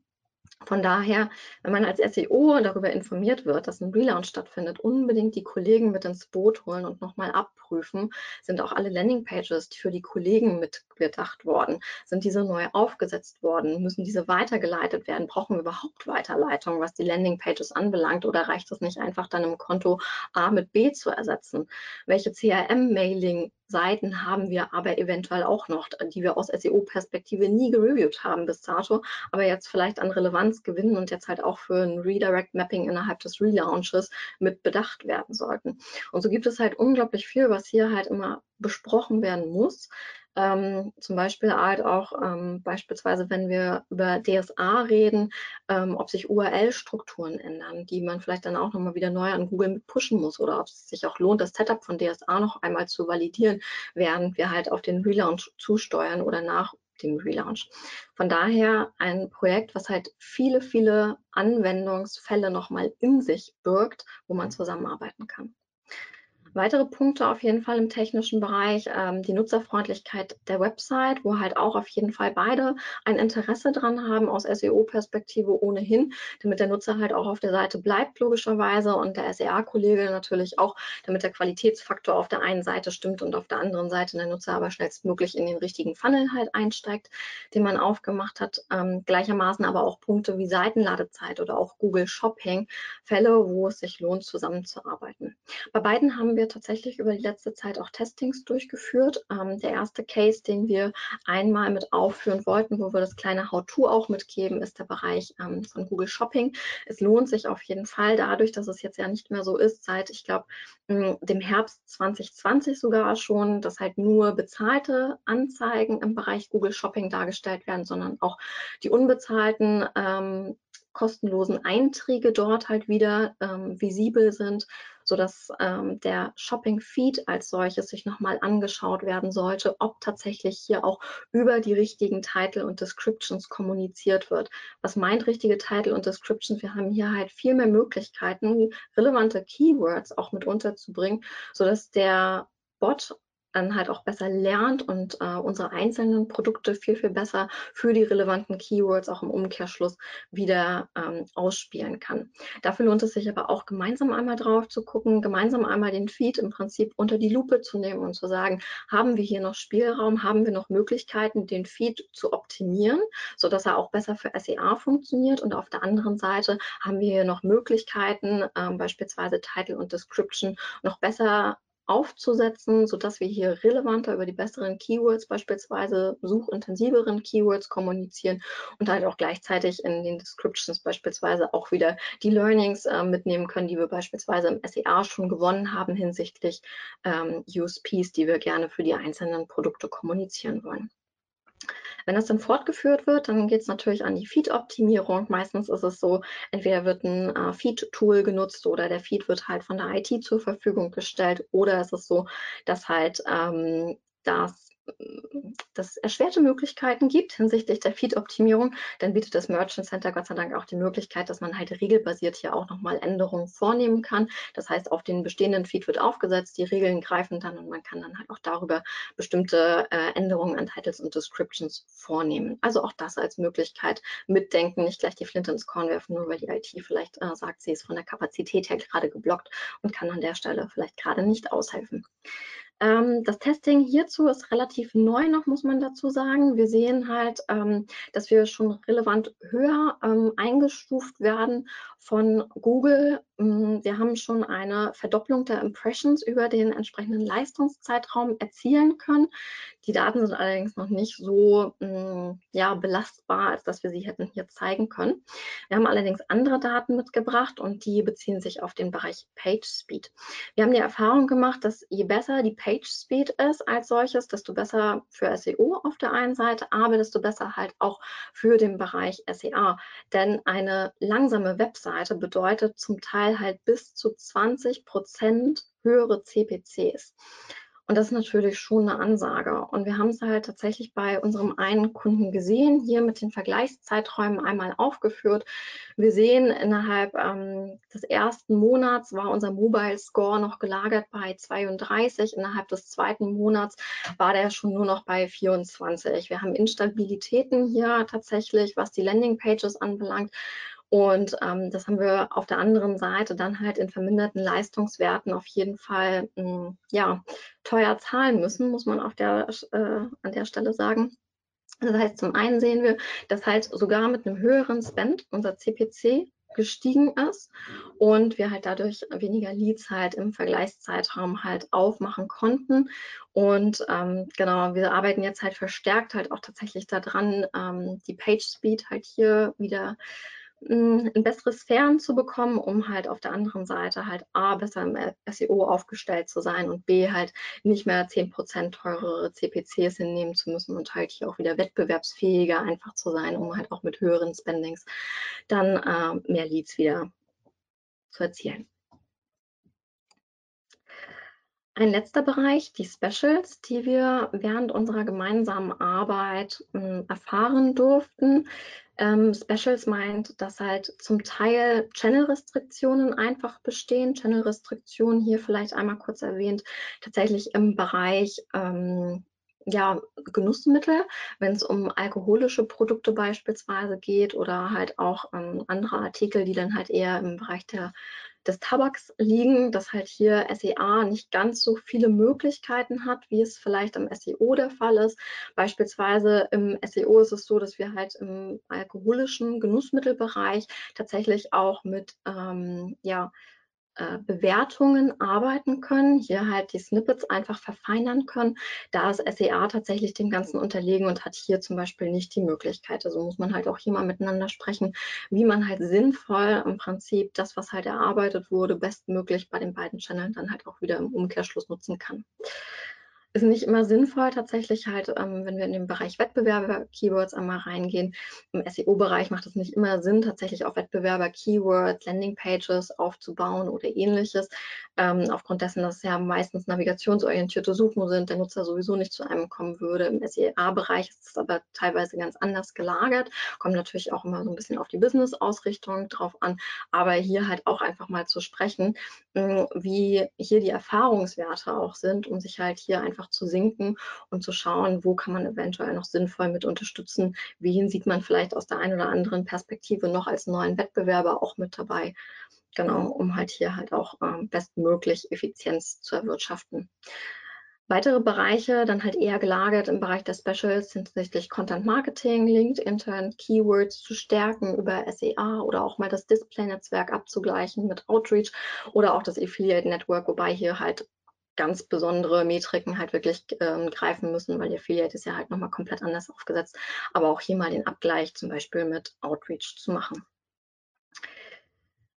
Von daher, wenn man als SEO darüber informiert wird, dass ein Relaunch stattfindet, unbedingt die Kollegen mit ins Boot holen und nochmal abprüfen, sind auch alle Landingpages für die Kollegen mitgedacht worden, sind diese neu aufgesetzt worden, müssen diese weitergeleitet werden, brauchen wir überhaupt Weiterleitung, was die Landingpages anbelangt? Oder reicht es nicht einfach dann im Konto A mit B zu ersetzen? Welche CRM-Mailing Seiten haben wir aber eventuell auch noch, die wir aus SEO-Perspektive nie gereviewt haben bis dato, aber jetzt vielleicht an Relevanz gewinnen und jetzt halt auch für ein Redirect-Mapping innerhalb des Relaunches mit bedacht werden sollten. Und so gibt es halt unglaublich viel, was hier halt immer besprochen werden muss. Ähm, zum Beispiel halt auch ähm, beispielsweise, wenn wir über DSA reden, ähm, ob sich URL-Strukturen ändern, die man vielleicht dann auch nochmal wieder neu an Google pushen muss oder ob es sich auch lohnt, das Setup von DSA noch einmal zu validieren, während wir halt auf den Relaunch zusteuern oder nach dem Relaunch. Von daher ein Projekt, was halt viele, viele Anwendungsfälle nochmal in sich birgt, wo man zusammenarbeiten kann. Weitere Punkte auf jeden Fall im technischen Bereich, ähm, die Nutzerfreundlichkeit der Website, wo halt auch auf jeden Fall beide ein Interesse dran haben aus SEO-Perspektive ohnehin, damit der Nutzer halt auch auf der Seite bleibt logischerweise und der SEA-Kollege natürlich auch, damit der Qualitätsfaktor auf der einen Seite stimmt und auf der anderen Seite der Nutzer aber schnellstmöglich in den richtigen Funnel halt einsteigt, den man aufgemacht hat. Ähm, gleichermaßen aber auch Punkte wie Seitenladezeit oder auch Google Shopping, Fälle, wo es sich lohnt, zusammenzuarbeiten. Bei beiden haben wir tatsächlich über die letzte Zeit auch Testings durchgeführt. Ähm, der erste Case, den wir einmal mit aufführen wollten, wo wir das kleine How-To auch mitgeben, ist der Bereich ähm, von Google Shopping. Es lohnt sich auf jeden Fall dadurch, dass es jetzt ja nicht mehr so ist, seit, ich glaube, dem Herbst 2020 sogar schon, dass halt nur bezahlte Anzeigen im Bereich Google Shopping dargestellt werden, sondern auch die unbezahlten ähm, kostenlosen Einträge dort halt wieder ähm, visibel sind, sodass ähm, der Shopping-Feed als solches sich nochmal angeschaut werden sollte, ob tatsächlich hier auch über die richtigen Titel und Descriptions kommuniziert wird. Was meint richtige Titel und Descriptions? Wir haben hier halt viel mehr Möglichkeiten, relevante Keywords auch mit unterzubringen, sodass der Bot dann halt auch besser lernt und äh, unsere einzelnen Produkte viel, viel besser für die relevanten Keywords auch im Umkehrschluss wieder ähm, ausspielen kann. Dafür lohnt es sich aber auch gemeinsam einmal drauf zu gucken, gemeinsam einmal den Feed im Prinzip unter die Lupe zu nehmen und zu sagen, haben wir hier noch Spielraum, haben wir noch Möglichkeiten, den Feed zu optimieren, sodass er auch besser für SEA funktioniert und auf der anderen Seite haben wir hier noch Möglichkeiten, ähm, beispielsweise Title und Description noch besser aufzusetzen, sodass wir hier relevanter über die besseren Keywords, beispielsweise suchintensiveren Keywords kommunizieren und halt auch gleichzeitig in den Descriptions beispielsweise auch wieder die Learnings äh, mitnehmen können, die wir beispielsweise im SEA schon gewonnen haben hinsichtlich ähm, USPs, die wir gerne für die einzelnen Produkte kommunizieren wollen. Wenn das dann fortgeführt wird, dann geht es natürlich an die Feed-Optimierung. Meistens ist es so, entweder wird ein äh, Feed-Tool genutzt oder der Feed wird halt von der IT zur Verfügung gestellt oder es ist so, dass halt ähm, das das erschwerte Möglichkeiten gibt hinsichtlich der Feed-Optimierung, dann bietet das Merchant Center Gott sei Dank auch die Möglichkeit, dass man halt regelbasiert hier auch nochmal Änderungen vornehmen kann. Das heißt, auf den bestehenden Feed wird aufgesetzt, die Regeln greifen dann und man kann dann halt auch darüber bestimmte äh, Änderungen an Titles und Descriptions vornehmen. Also auch das als Möglichkeit mitdenken, nicht gleich die Flinte ins Korn werfen, nur weil die IT vielleicht äh, sagt, sie ist von der Kapazität her gerade geblockt und kann an der Stelle vielleicht gerade nicht aushelfen. Ähm, das Testing hierzu ist relativ neu noch, muss man dazu sagen. Wir sehen halt, ähm, dass wir schon relevant höher ähm, eingestuft werden von Google. Mm, wir haben schon eine Verdopplung der Impressions über den entsprechenden Leistungszeitraum erzielen können. Die Daten sind allerdings noch nicht so mm, ja, belastbar, als dass wir sie hätten hier zeigen können. Wir haben allerdings andere Daten mitgebracht und die beziehen sich auf den Bereich Page Speed. Wir haben die Erfahrung gemacht, dass je besser die Page Speed ist als solches, desto besser für SEO auf der einen Seite, aber desto besser halt auch für den Bereich SEA. Denn eine langsame Website Seite bedeutet zum Teil halt bis zu 20 Prozent höhere CPCs. Und das ist natürlich schon eine Ansage. Und wir haben es halt tatsächlich bei unserem einen Kunden gesehen, hier mit den Vergleichszeiträumen einmal aufgeführt. Wir sehen, innerhalb ähm, des ersten Monats war unser Mobile Score noch gelagert bei 32. Innerhalb des zweiten Monats war der schon nur noch bei 24. Wir haben Instabilitäten hier tatsächlich, was die Landing Pages anbelangt. Und ähm, das haben wir auf der anderen Seite dann halt in verminderten Leistungswerten auf jeden Fall mh, hm, ja, teuer zahlen müssen, muss man auf der, äh, an der Stelle sagen. Das heißt, zum einen sehen wir, dass halt sogar mit einem höheren Spend unser CPC gestiegen ist und wir halt dadurch weniger Leads halt im Vergleichszeitraum halt aufmachen konnten. Und ähm, genau, wir arbeiten jetzt halt verstärkt halt auch tatsächlich daran, ähm, die Page Speed halt hier wieder ein besseres Fern zu bekommen, um halt auf der anderen Seite halt A, besser im SEO aufgestellt zu sein und B, halt nicht mehr 10% teurere CPCs hinnehmen zu müssen und halt hier auch wieder wettbewerbsfähiger einfach zu sein, um halt auch mit höheren Spendings dann äh, mehr Leads wieder zu erzielen. Ein letzter Bereich, die Specials, die wir während unserer gemeinsamen Arbeit äh, erfahren durften. Ähm, Specials meint, dass halt zum Teil Channel-Restriktionen einfach bestehen. Channel-Restriktionen hier vielleicht einmal kurz erwähnt, tatsächlich im Bereich ähm, ja, Genussmittel, wenn es um alkoholische Produkte beispielsweise geht oder halt auch ähm, andere Artikel, die dann halt eher im Bereich der des Tabaks liegen, dass halt hier SEA nicht ganz so viele Möglichkeiten hat, wie es vielleicht im SEO der Fall ist. Beispielsweise im SEO ist es so, dass wir halt im alkoholischen Genussmittelbereich tatsächlich auch mit ähm, ja, äh, Bewertungen arbeiten können, hier halt die Snippets einfach verfeinern können. Da ist SEA tatsächlich dem Ganzen unterlegen und hat hier zum Beispiel nicht die Möglichkeit. Also muss man halt auch hier mal miteinander sprechen, wie man halt sinnvoll im Prinzip das, was halt erarbeitet wurde, bestmöglich bei den beiden Channeln dann halt auch wieder im Umkehrschluss nutzen kann ist nicht immer sinnvoll tatsächlich halt, ähm, wenn wir in den Bereich Wettbewerber-Keywords einmal reingehen. Im SEO-Bereich macht es nicht immer Sinn, tatsächlich auf Wettbewerber-Keywords, Landing-Pages aufzubauen oder ähnliches. Ähm, aufgrund dessen, dass es ja meistens navigationsorientierte Suchen sind, der Nutzer sowieso nicht zu einem kommen würde. Im SEA-Bereich ist es aber teilweise ganz anders gelagert. Kommt natürlich auch immer so ein bisschen auf die Business-Ausrichtung drauf an. Aber hier halt auch einfach mal zu sprechen, mh, wie hier die Erfahrungswerte auch sind, um sich halt hier einfach einfach zu sinken und zu schauen, wo kann man eventuell noch sinnvoll mit unterstützen, wen sieht man vielleicht aus der einen oder anderen Perspektive noch als neuen Wettbewerber auch mit dabei. Genau, um halt hier halt auch äh, bestmöglich Effizienz zu erwirtschaften. Weitere Bereiche, dann halt eher gelagert im Bereich der Specials hinsichtlich Content Marketing, LinkedIn, Keywords zu stärken über SEA oder auch mal das Display-Netzwerk abzugleichen mit Outreach oder auch das Affiliate Network, wobei hier halt ganz besondere Metriken halt wirklich ähm, greifen müssen, weil die Affiliate ist ja halt nochmal komplett anders aufgesetzt. Aber auch hier mal den Abgleich zum Beispiel mit Outreach zu machen.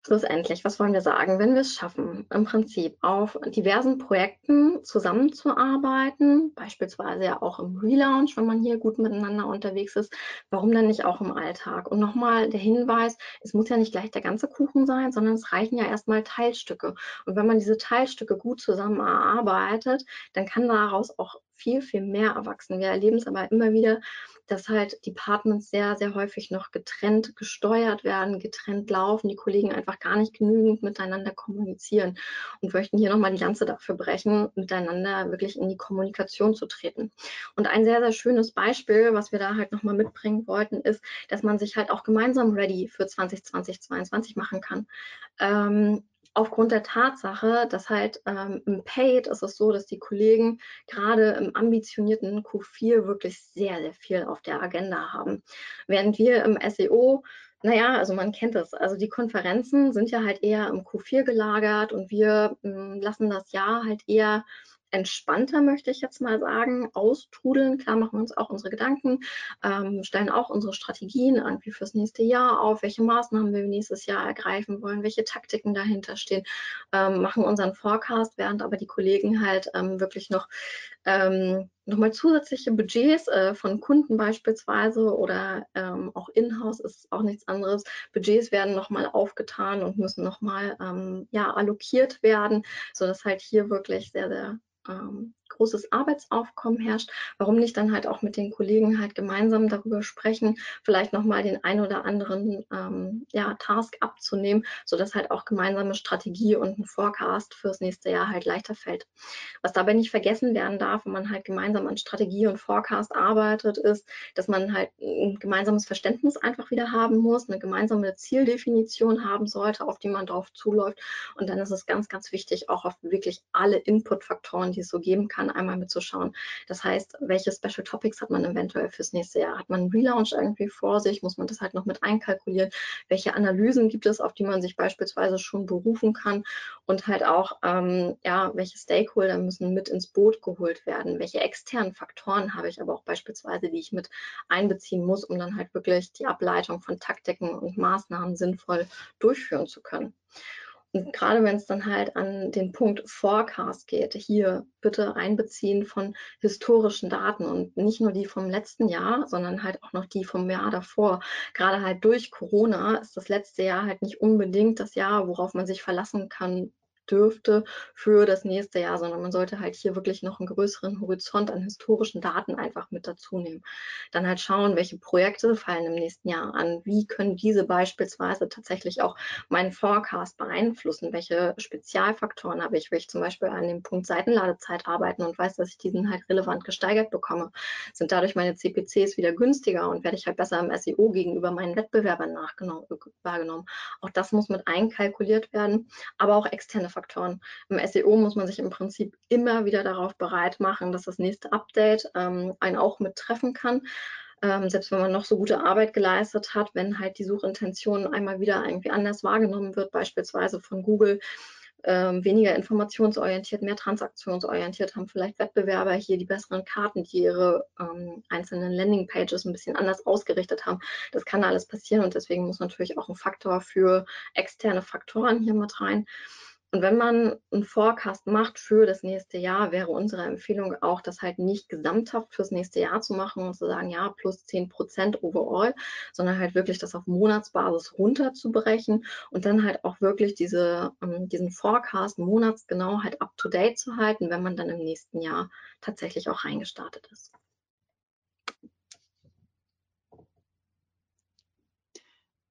Schlussendlich, was wollen wir sagen? Wenn wir es schaffen, im Prinzip auf diversen Projekten zusammenzuarbeiten, beispielsweise ja auch im Relaunch, wenn man hier gut miteinander unterwegs ist, warum dann nicht auch im Alltag? Und nochmal der Hinweis, es muss ja nicht gleich der ganze Kuchen sein, sondern es reichen ja erstmal Teilstücke. Und wenn man diese Teilstücke gut zusammen erarbeitet, dann kann daraus auch viel, viel mehr erwachsen. Wir erleben es aber immer wieder, dass halt Departments sehr, sehr häufig noch getrennt gesteuert werden, getrennt laufen, die Kollegen einfach gar nicht genügend miteinander kommunizieren und möchten hier nochmal die Lanze dafür brechen, miteinander wirklich in die Kommunikation zu treten. Und ein sehr, sehr schönes Beispiel, was wir da halt nochmal mitbringen wollten, ist, dass man sich halt auch gemeinsam ready für 2020, 2022 machen kann. Ähm, aufgrund der Tatsache, dass halt ähm, im Paid ist es so, dass die Kollegen gerade im ambitionierten Q4 wirklich sehr, sehr viel auf der Agenda haben. Während wir im SEO naja, also man kennt es. Also die Konferenzen sind ja halt eher im Q4 gelagert und wir ähm, lassen das Jahr halt eher entspannter, möchte ich jetzt mal sagen, austrudeln. Klar machen wir uns auch unsere Gedanken, ähm, stellen auch unsere Strategien irgendwie fürs nächste Jahr auf, welche Maßnahmen wir nächstes Jahr ergreifen wollen, welche Taktiken dahinter stehen, ähm, machen unseren Forecast, während aber die Kollegen halt ähm, wirklich noch ähm, nochmal zusätzliche Budgets äh, von Kunden beispielsweise oder ähm, auch in-house ist auch nichts anderes. Budgets werden nochmal aufgetan und müssen nochmal ähm, ja, allokiert werden, sodass halt hier wirklich sehr, sehr ähm, großes Arbeitsaufkommen herrscht, warum nicht dann halt auch mit den Kollegen halt gemeinsam darüber sprechen, vielleicht nochmal den ein oder anderen ähm, ja, Task abzunehmen, sodass halt auch gemeinsame Strategie und ein Forecast fürs nächste Jahr halt leichter fällt. Was dabei nicht vergessen werden darf, wenn man halt gemeinsam an Strategie und Forecast arbeitet, ist, dass man halt ein gemeinsames Verständnis einfach wieder haben muss, eine gemeinsame Zieldefinition haben sollte, auf die man drauf zuläuft. Und dann ist es ganz, ganz wichtig, auch auf wirklich alle Inputfaktoren, die es so geben kann, einmal mitzuschauen. Das heißt, welche Special Topics hat man eventuell fürs nächste Jahr? Hat man einen Relaunch irgendwie vor sich? Muss man das halt noch mit einkalkulieren? Welche Analysen gibt es, auf die man sich beispielsweise schon berufen kann? Und halt auch, ähm, ja, welche Stakeholder müssen mit ins Boot geholt werden? Welche externen Faktoren habe ich aber auch beispielsweise, die ich mit einbeziehen muss, um dann halt wirklich die Ableitung von Taktiken und Maßnahmen sinnvoll durchführen zu können? Gerade wenn es dann halt an den Punkt Forecast geht, hier bitte einbeziehen von historischen Daten und nicht nur die vom letzten Jahr, sondern halt auch noch die vom Jahr davor. Gerade halt durch Corona ist das letzte Jahr halt nicht unbedingt das Jahr, worauf man sich verlassen kann, dürfte für das nächste Jahr, sondern man sollte halt hier wirklich noch einen größeren Horizont an historischen Daten einfach mit dazu nehmen. Dann halt schauen, welche Projekte fallen im nächsten Jahr an, wie können diese beispielsweise tatsächlich auch meinen Forecast beeinflussen, welche Spezialfaktoren habe ich, will ich zum Beispiel an dem Punkt Seitenladezeit arbeiten und weiß, dass ich diesen halt relevant gesteigert bekomme, sind dadurch meine CPCs wieder günstiger und werde ich halt besser im SEO gegenüber meinen Wettbewerbern wahrgenommen. Auch das muss mit einkalkuliert werden, aber auch externe Faktoren. Im SEO muss man sich im Prinzip immer wieder darauf bereit machen, dass das nächste Update ähm, einen auch mit treffen kann. Ähm, selbst wenn man noch so gute Arbeit geleistet hat, wenn halt die Suchintention einmal wieder irgendwie anders wahrgenommen wird, beispielsweise von Google, ähm, weniger informationsorientiert, mehr transaktionsorientiert, haben vielleicht Wettbewerber hier die besseren Karten, die ihre ähm, einzelnen Landingpages ein bisschen anders ausgerichtet haben. Das kann alles passieren und deswegen muss natürlich auch ein Faktor für externe Faktoren hier mit rein. Und wenn man einen Forecast macht für das nächste Jahr, wäre unsere Empfehlung auch, das halt nicht gesamthaft fürs nächste Jahr zu machen und zu sagen, ja, plus 10 Prozent overall, sondern halt wirklich das auf Monatsbasis runterzubrechen und dann halt auch wirklich diese, um, diesen Forecast monatsgenau halt up to date zu halten, wenn man dann im nächsten Jahr tatsächlich auch reingestartet ist.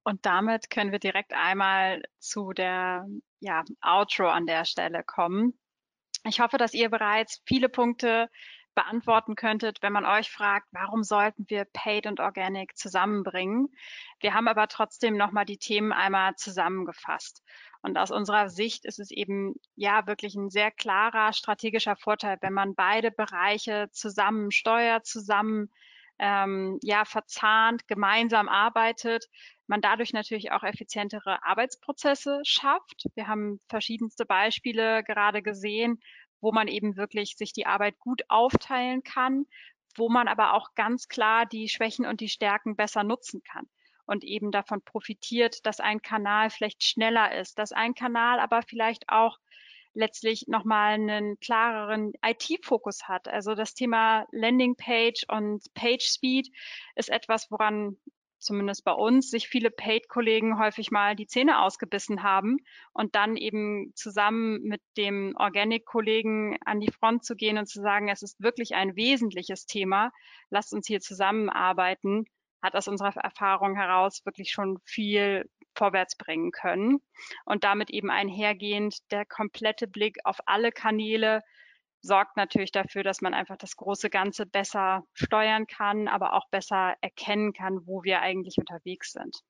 Und damit können wir direkt einmal zu der ja, Outro an der Stelle kommen. Ich hoffe, dass ihr bereits viele Punkte beantworten könntet, wenn man euch fragt, warum sollten wir Paid und Organic zusammenbringen. Wir haben aber trotzdem nochmal die Themen einmal zusammengefasst. Und aus unserer Sicht ist es eben ja wirklich ein sehr klarer strategischer Vorteil, wenn man beide Bereiche zusammen steuert, zusammen ähm, ja verzahnt, gemeinsam arbeitet, man dadurch natürlich auch effizientere Arbeitsprozesse schafft. Wir haben verschiedenste Beispiele gerade gesehen, wo man eben wirklich sich die Arbeit gut aufteilen kann, wo man aber auch ganz klar die Schwächen und die Stärken besser nutzen kann und eben davon profitiert, dass ein Kanal vielleicht schneller ist, dass ein Kanal aber vielleicht auch letztlich nochmal einen klareren IT-Fokus hat. Also das Thema Landingpage und Page Speed ist etwas, woran zumindest bei uns, sich viele Paid-Kollegen häufig mal die Zähne ausgebissen haben und dann eben zusammen mit dem Organic-Kollegen an die Front zu gehen und zu sagen, es ist wirklich ein wesentliches Thema, lasst uns hier zusammenarbeiten, hat aus unserer Erfahrung heraus wirklich schon viel vorwärts bringen können. Und damit eben einhergehend der komplette Blick auf alle Kanäle, sorgt natürlich dafür, dass man einfach das große Ganze besser steuern kann, aber auch besser erkennen kann, wo wir eigentlich unterwegs sind.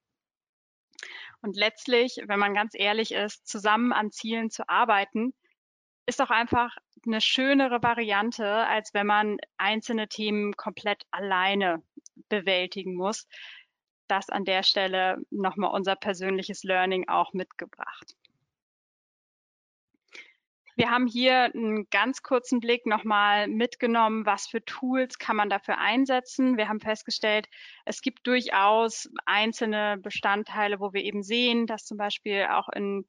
Und letztlich, wenn man ganz ehrlich ist, zusammen an Zielen zu arbeiten, ist auch einfach eine schönere Variante, als wenn man einzelne Themen komplett alleine bewältigen muss. Das an der Stelle nochmal unser persönliches Learning auch mitgebracht. Wir haben hier einen ganz kurzen Blick nochmal mitgenommen, was für Tools kann man dafür einsetzen. Wir haben festgestellt, es gibt durchaus einzelne Bestandteile, wo wir eben sehen, dass zum Beispiel auch in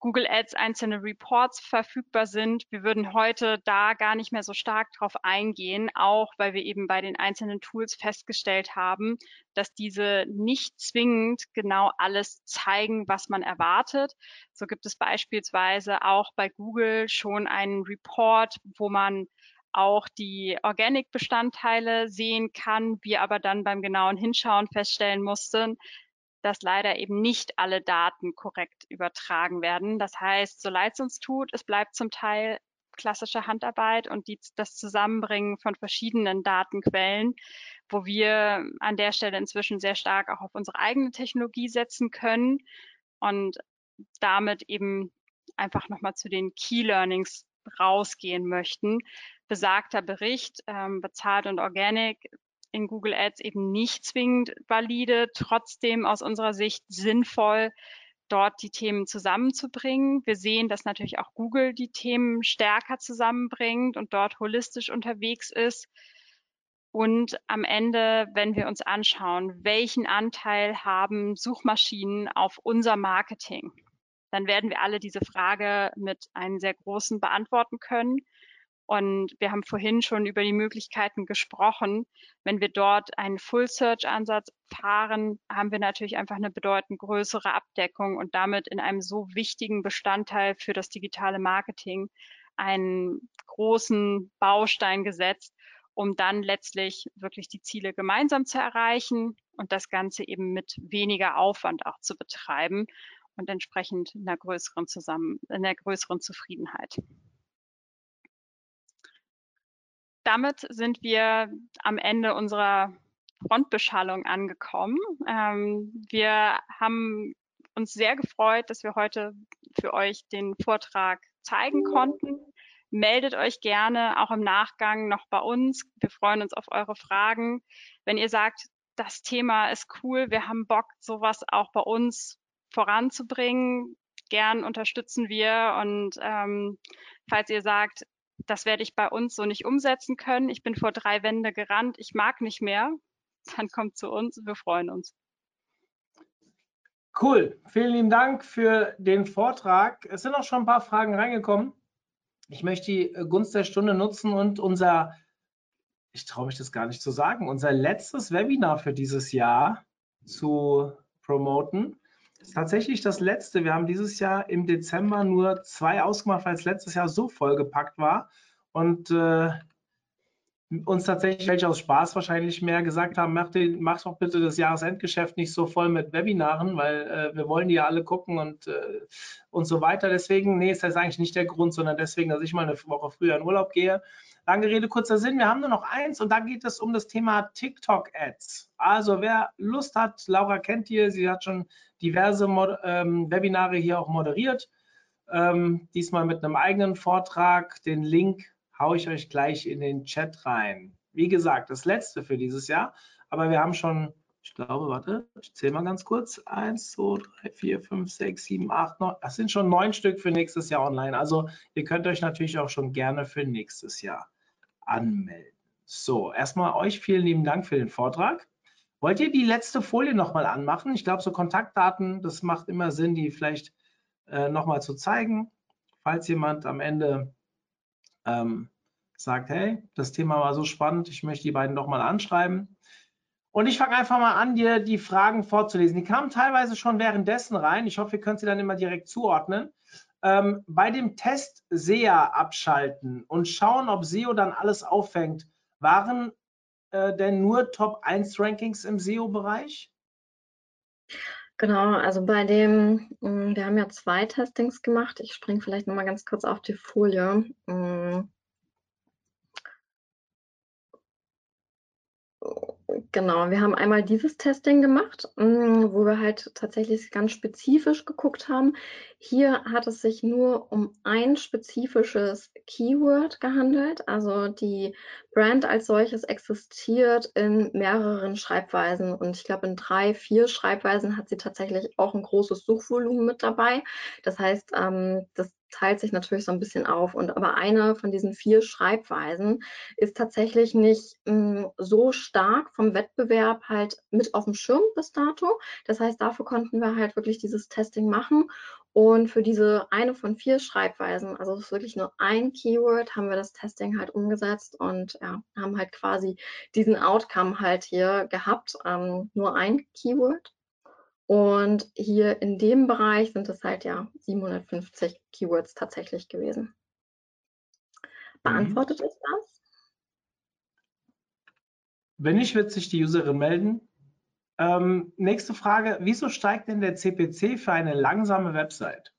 Google Ads einzelne Reports verfügbar sind. Wir würden heute da gar nicht mehr so stark drauf eingehen, auch weil wir eben bei den einzelnen Tools festgestellt haben, dass diese nicht zwingend genau alles zeigen, was man erwartet. So gibt es beispielsweise auch bei Google schon einen Report, wo man auch die Organic-Bestandteile sehen kann, wir aber dann beim genauen Hinschauen feststellen mussten, dass leider eben nicht alle Daten korrekt übertragen werden. Das heißt, so leid es uns tut, es bleibt zum Teil klassische Handarbeit und die, das Zusammenbringen von verschiedenen Datenquellen, wo wir an der Stelle inzwischen sehr stark auch auf unsere eigene Technologie setzen können und damit eben einfach nochmal zu den Key Learnings rausgehen möchten. Besagter Bericht, ähm, bezahlt und organic, in Google Ads eben nicht zwingend valide, trotzdem aus unserer Sicht sinnvoll, dort die Themen zusammenzubringen. Wir sehen, dass natürlich auch Google die Themen stärker zusammenbringt und dort holistisch unterwegs ist. Und am Ende, wenn wir uns anschauen, welchen Anteil haben Suchmaschinen auf unser Marketing, dann werden wir alle diese Frage mit einem sehr großen beantworten können. Und wir haben vorhin schon über die Möglichkeiten gesprochen. Wenn wir dort einen Full-Search-Ansatz fahren, haben wir natürlich einfach eine bedeutend größere Abdeckung und damit in einem so wichtigen Bestandteil für das digitale Marketing einen großen Baustein gesetzt, um dann letztlich wirklich die Ziele gemeinsam zu erreichen und das Ganze eben mit weniger Aufwand auch zu betreiben und entsprechend in einer größeren Zusammen in einer größeren Zufriedenheit damit sind wir am Ende unserer Frontbeschallung angekommen. Ähm, wir haben uns sehr gefreut, dass wir heute für euch den Vortrag zeigen konnten. Meldet euch gerne auch im Nachgang noch bei uns. Wir freuen uns auf eure Fragen. Wenn ihr sagt, das Thema ist cool, wir haben Bock, sowas auch bei uns voranzubringen, gern unterstützen wir. Und ähm, falls ihr sagt, das werde ich bei uns so nicht umsetzen können. Ich bin vor drei Wände gerannt, ich mag nicht mehr. Dann kommt zu uns, wir freuen uns. Cool, vielen lieben Dank für den Vortrag. Es sind auch schon ein paar Fragen reingekommen. Ich möchte die Gunst der Stunde nutzen und unser, ich traue mich das gar nicht zu sagen, unser letztes Webinar für dieses Jahr zu promoten. Tatsächlich das letzte. Wir haben dieses Jahr im Dezember nur zwei ausgemacht, weil es letztes Jahr so vollgepackt war und äh, uns tatsächlich welche aus Spaß wahrscheinlich mehr gesagt haben, mach, den, mach doch bitte das Jahresendgeschäft nicht so voll mit Webinaren, weil äh, wir wollen die ja alle gucken und, äh, und so weiter. Deswegen, nee, ist das eigentlich nicht der Grund, sondern deswegen, dass ich mal eine Woche früher in Urlaub gehe. Lange Rede, kurzer Sinn. Wir haben nur noch eins und da geht es um das Thema TikTok-Ads. Also wer Lust hat, Laura kennt ihr, sie hat schon diverse Mod ähm, Webinare hier auch moderiert. Ähm, diesmal mit einem eigenen Vortrag. Den Link haue ich euch gleich in den Chat rein. Wie gesagt, das letzte für dieses Jahr, aber wir haben schon, ich glaube, warte, ich zähle mal ganz kurz. Eins, zwei, drei, vier, fünf, sechs, sieben, acht, neun. Das sind schon neun Stück für nächstes Jahr online. Also ihr könnt euch natürlich auch schon gerne für nächstes Jahr anmelden. So, erstmal euch vielen lieben Dank für den Vortrag. Wollt ihr die letzte Folie nochmal anmachen? Ich glaube, so Kontaktdaten, das macht immer Sinn, die vielleicht äh, nochmal zu zeigen, falls jemand am Ende ähm, sagt, hey, das Thema war so spannend, ich möchte die beiden nochmal anschreiben. Und ich fange einfach mal an, dir die Fragen vorzulesen. Die kamen teilweise schon währenddessen rein. Ich hoffe, ihr könnt sie dann immer direkt zuordnen. Ähm, bei dem Test SEA abschalten und schauen, ob SEO dann alles auffängt, waren äh, denn nur Top 1 Rankings im SEO-Bereich? Genau, also bei dem, mm, wir haben ja zwei Testings gemacht. Ich springe vielleicht nochmal ganz kurz auf die Folie. Mm. Genau, wir haben einmal dieses Testing gemacht, mm, wo wir halt tatsächlich ganz spezifisch geguckt haben. Hier hat es sich nur um ein spezifisches Keyword gehandelt. Also die Brand als solches existiert in mehreren Schreibweisen und ich glaube in drei, vier Schreibweisen hat sie tatsächlich auch ein großes Suchvolumen mit dabei. Das heißt, ähm, das teilt sich natürlich so ein bisschen auf. Und aber eine von diesen vier Schreibweisen ist tatsächlich nicht mh, hm, so stark vom Wettbewerb halt mit auf dem Schirm bis dato. Das heißt, dafür konnten wir halt wirklich dieses Testing machen. Und für diese eine von vier Schreibweisen, also es ist wirklich nur ein Keyword, haben wir das Testing halt umgesetzt und ja, haben halt quasi diesen Outcome halt hier gehabt, ähm, nur ein Keyword. Und hier in dem Bereich sind es halt ja 750 Keywords tatsächlich gewesen. Beantwortet mhm. ist das? Wenn nicht, wird sich die Userin melden. Ähm, nächste Frage, wieso steigt denn der CPC für eine langsame Website?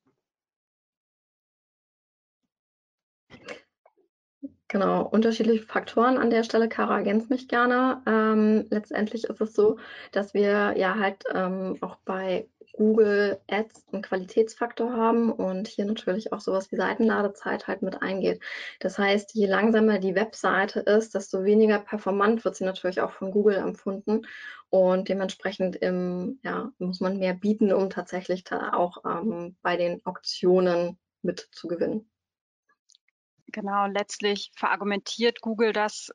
Genau, unterschiedliche Faktoren an der Stelle. Kara ergänzt mich gerne. Ähm, letztendlich ist es so, dass wir ja halt ähm, auch bei Google Ads einen Qualitätsfaktor haben und hier natürlich auch sowas wie Seitenladezeit halt mit eingeht. Das heißt, je langsamer die Webseite ist, desto weniger performant wird sie natürlich auch von Google empfunden und dementsprechend im, ja, muss man mehr bieten, um tatsächlich da auch ähm, bei den Auktionen mit zu gewinnen. Genau, letztlich verargumentiert Google das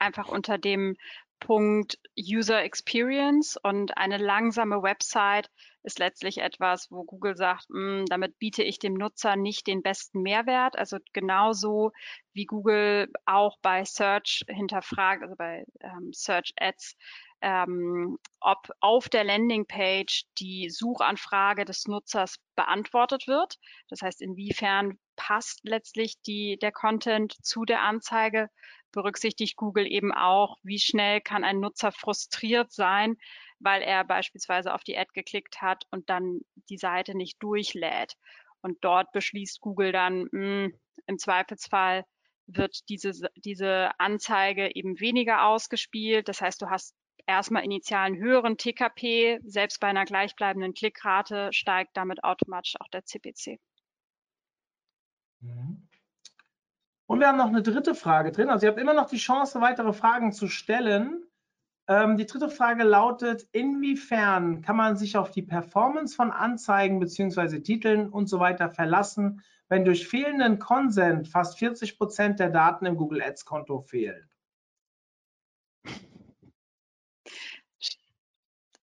einfach unter dem Punkt User Experience und eine langsame Website ist letztlich etwas, wo Google sagt, mh, hm, damit biete ich dem Nutzer nicht den besten Mehrwert. Also genauso wie Google auch bei Search hinterfragt, also bei ähm, Search Ads, ähm, ob auf der Landingpage die Suchanfrage des Nutzers beantwortet wird. Das heißt, inwiefern passt letztlich die, der Content zu der Anzeige, berücksichtigt Google eben auch, wie schnell kann ein Nutzer frustriert sein, weil er beispielsweise auf die Ad geklickt hat und dann die Seite nicht durchlädt. Und dort beschließt Google dann, mh, hm, im Zweifelsfall wird diese, diese Anzeige eben weniger ausgespielt. Das heißt, du hast erstmal initial einen höheren TKP. Selbst bei einer gleichbleibenden Klickrate steigt damit automatisch auch der CPC. Mhm. Und wir haben noch eine dritte Frage drin. Also ihr habt immer noch die Chance, weitere Fragen zu stellen. Ähm, die dritte Frage lautet, inwiefern kann man sich auf die Performance von Anzeigen bzw. Titeln und so weiter verlassen, wenn durch fehlenden Consent fast 40 Prozent der Daten im Google Ads Konto fehlen?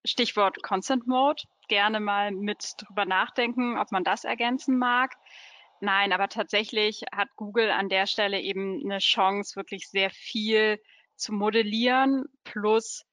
Stichwort Consent Mode. Gerne mal mit drüber nachdenken, ob man das ergänzen mag. Nein, aber tatsächlich hat Google an der Stelle eben eine Chance, wirklich sehr viel zu modellieren. Plus,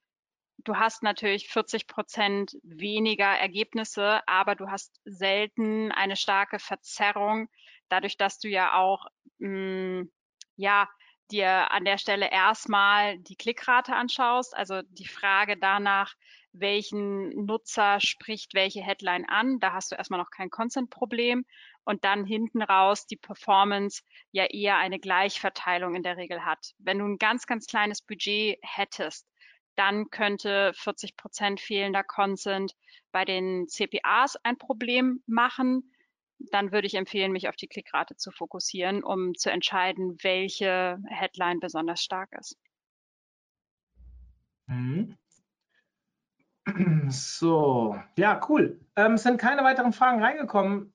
du hast natürlich 40 Prozent weniger Ergebnisse, aber du hast selten eine starke Verzerrung, dadurch, dass du ja auch, mh, hm, ja, dir an der Stelle erstmal die Klickrate anschaust, also die Frage danach, welchen Nutzer spricht welche Headline an. Da hast du erstmal noch kein Consent-Problem und dann hinten raus die Performance ja eher eine Gleichverteilung in der Regel hat. Wenn du ein ganz, ganz kleines Budget hättest, dann könnte 40 Prozent fehlender Consent bei den CPAs ein Problem machen. Dann würde ich empfehlen, mich auf die Klickrate zu fokussieren, um zu entscheiden, welche Headline besonders stark ist. Mhm. So, ja, cool. Ähm, es sind keine weiteren Fragen reingekommen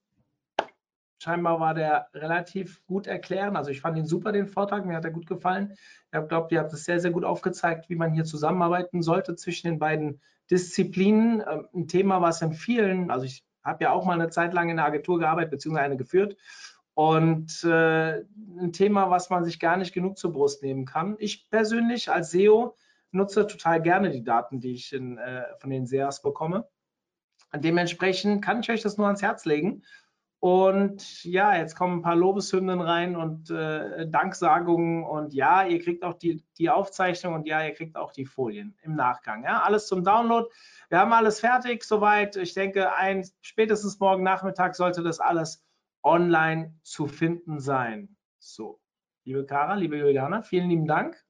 scheinbar war der relativ gut erklären. Also ich fand ihn super, den Vortrag, mir hat er gut gefallen. Ich glaube, ihr habt es sehr, sehr gut aufgezeigt, wie man hier zusammenarbeiten sollte zwischen den beiden Disziplinen. Ähm, ein Thema, was in vielen, also ich habe ja auch mal eine Zeit lang in der Agentur gearbeitet, beziehungsweise eine geführt. Und äh, ein Thema, was man sich gar nicht genug zur Brust nehmen kann. Ich persönlich als SEO nutze total gerne die Daten, die ich in, äh, von den SEAs bekomme. Dementsprechend kann ich euch das nur ans Herz legen. Und ja, jetzt kommen ein paar Lobeshymnen rein und äh, Danksagungen und ja, ihr kriegt auch die, die Aufzeichnung und ja, ihr kriegt auch die Folien im Nachgang. Ja, alles zum Download. Wir haben alles fertig soweit. Ich denke, ein, spätestens morgen Nachmittag sollte das alles online zu finden sein. So, liebe Kara, liebe Juliana, vielen lieben Dank.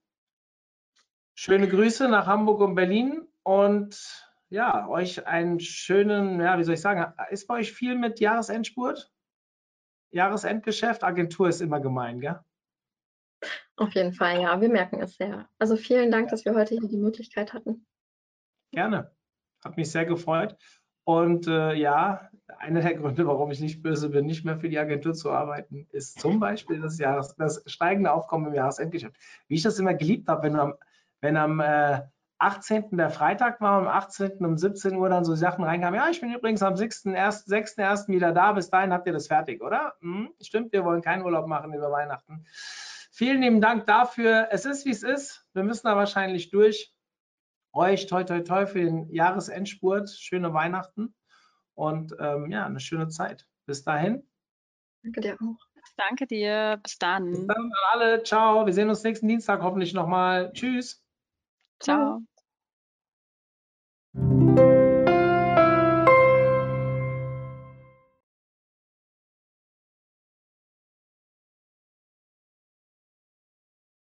Schöne Grüße nach Hamburg und Berlin und ja, euch einen schönen, ja, wie soll ich sagen, ist bei euch viel mit Jahresendspurt? Jahresendgeschäft? Agentur ist immer gemein, gell? Auf jeden Fall, ja, wir merken es sehr. Also vielen Dank, dass wir heute hier die Möglichkeit hatten. Gerne, hat mich sehr gefreut. Und äh, ja, einer der Gründe, warum ich nicht böse bin, nicht mehr für die Agentur zu arbeiten, ist zum Beispiel das, Jahres, das steigende Aufkommen im Jahresendgeschäft. Wie ich das immer geliebt habe, wenn am, wenn am äh, 18. der Freitag war, am 18. um 17 Uhr dann so Sachen reinkamen. Ja, ich bin übrigens am 6.1. wieder da. Bis dahin habt ihr das fertig, oder? Hm, stimmt, wir wollen keinen Urlaub machen über Weihnachten. Vielen lieben Dank dafür. Es ist, wie es ist. Wir müssen da wahrscheinlich durch. Euch toi toi toi für den Jahresendspurt. Schöne Weihnachten und ähm, ja, eine schöne Zeit. Bis dahin. Danke dir auch. Danke dir. Bis dann. Bis dann an alle. Ciao. Wir sehen uns nächsten Dienstag hoffentlich nochmal. Tschüss. Ciao.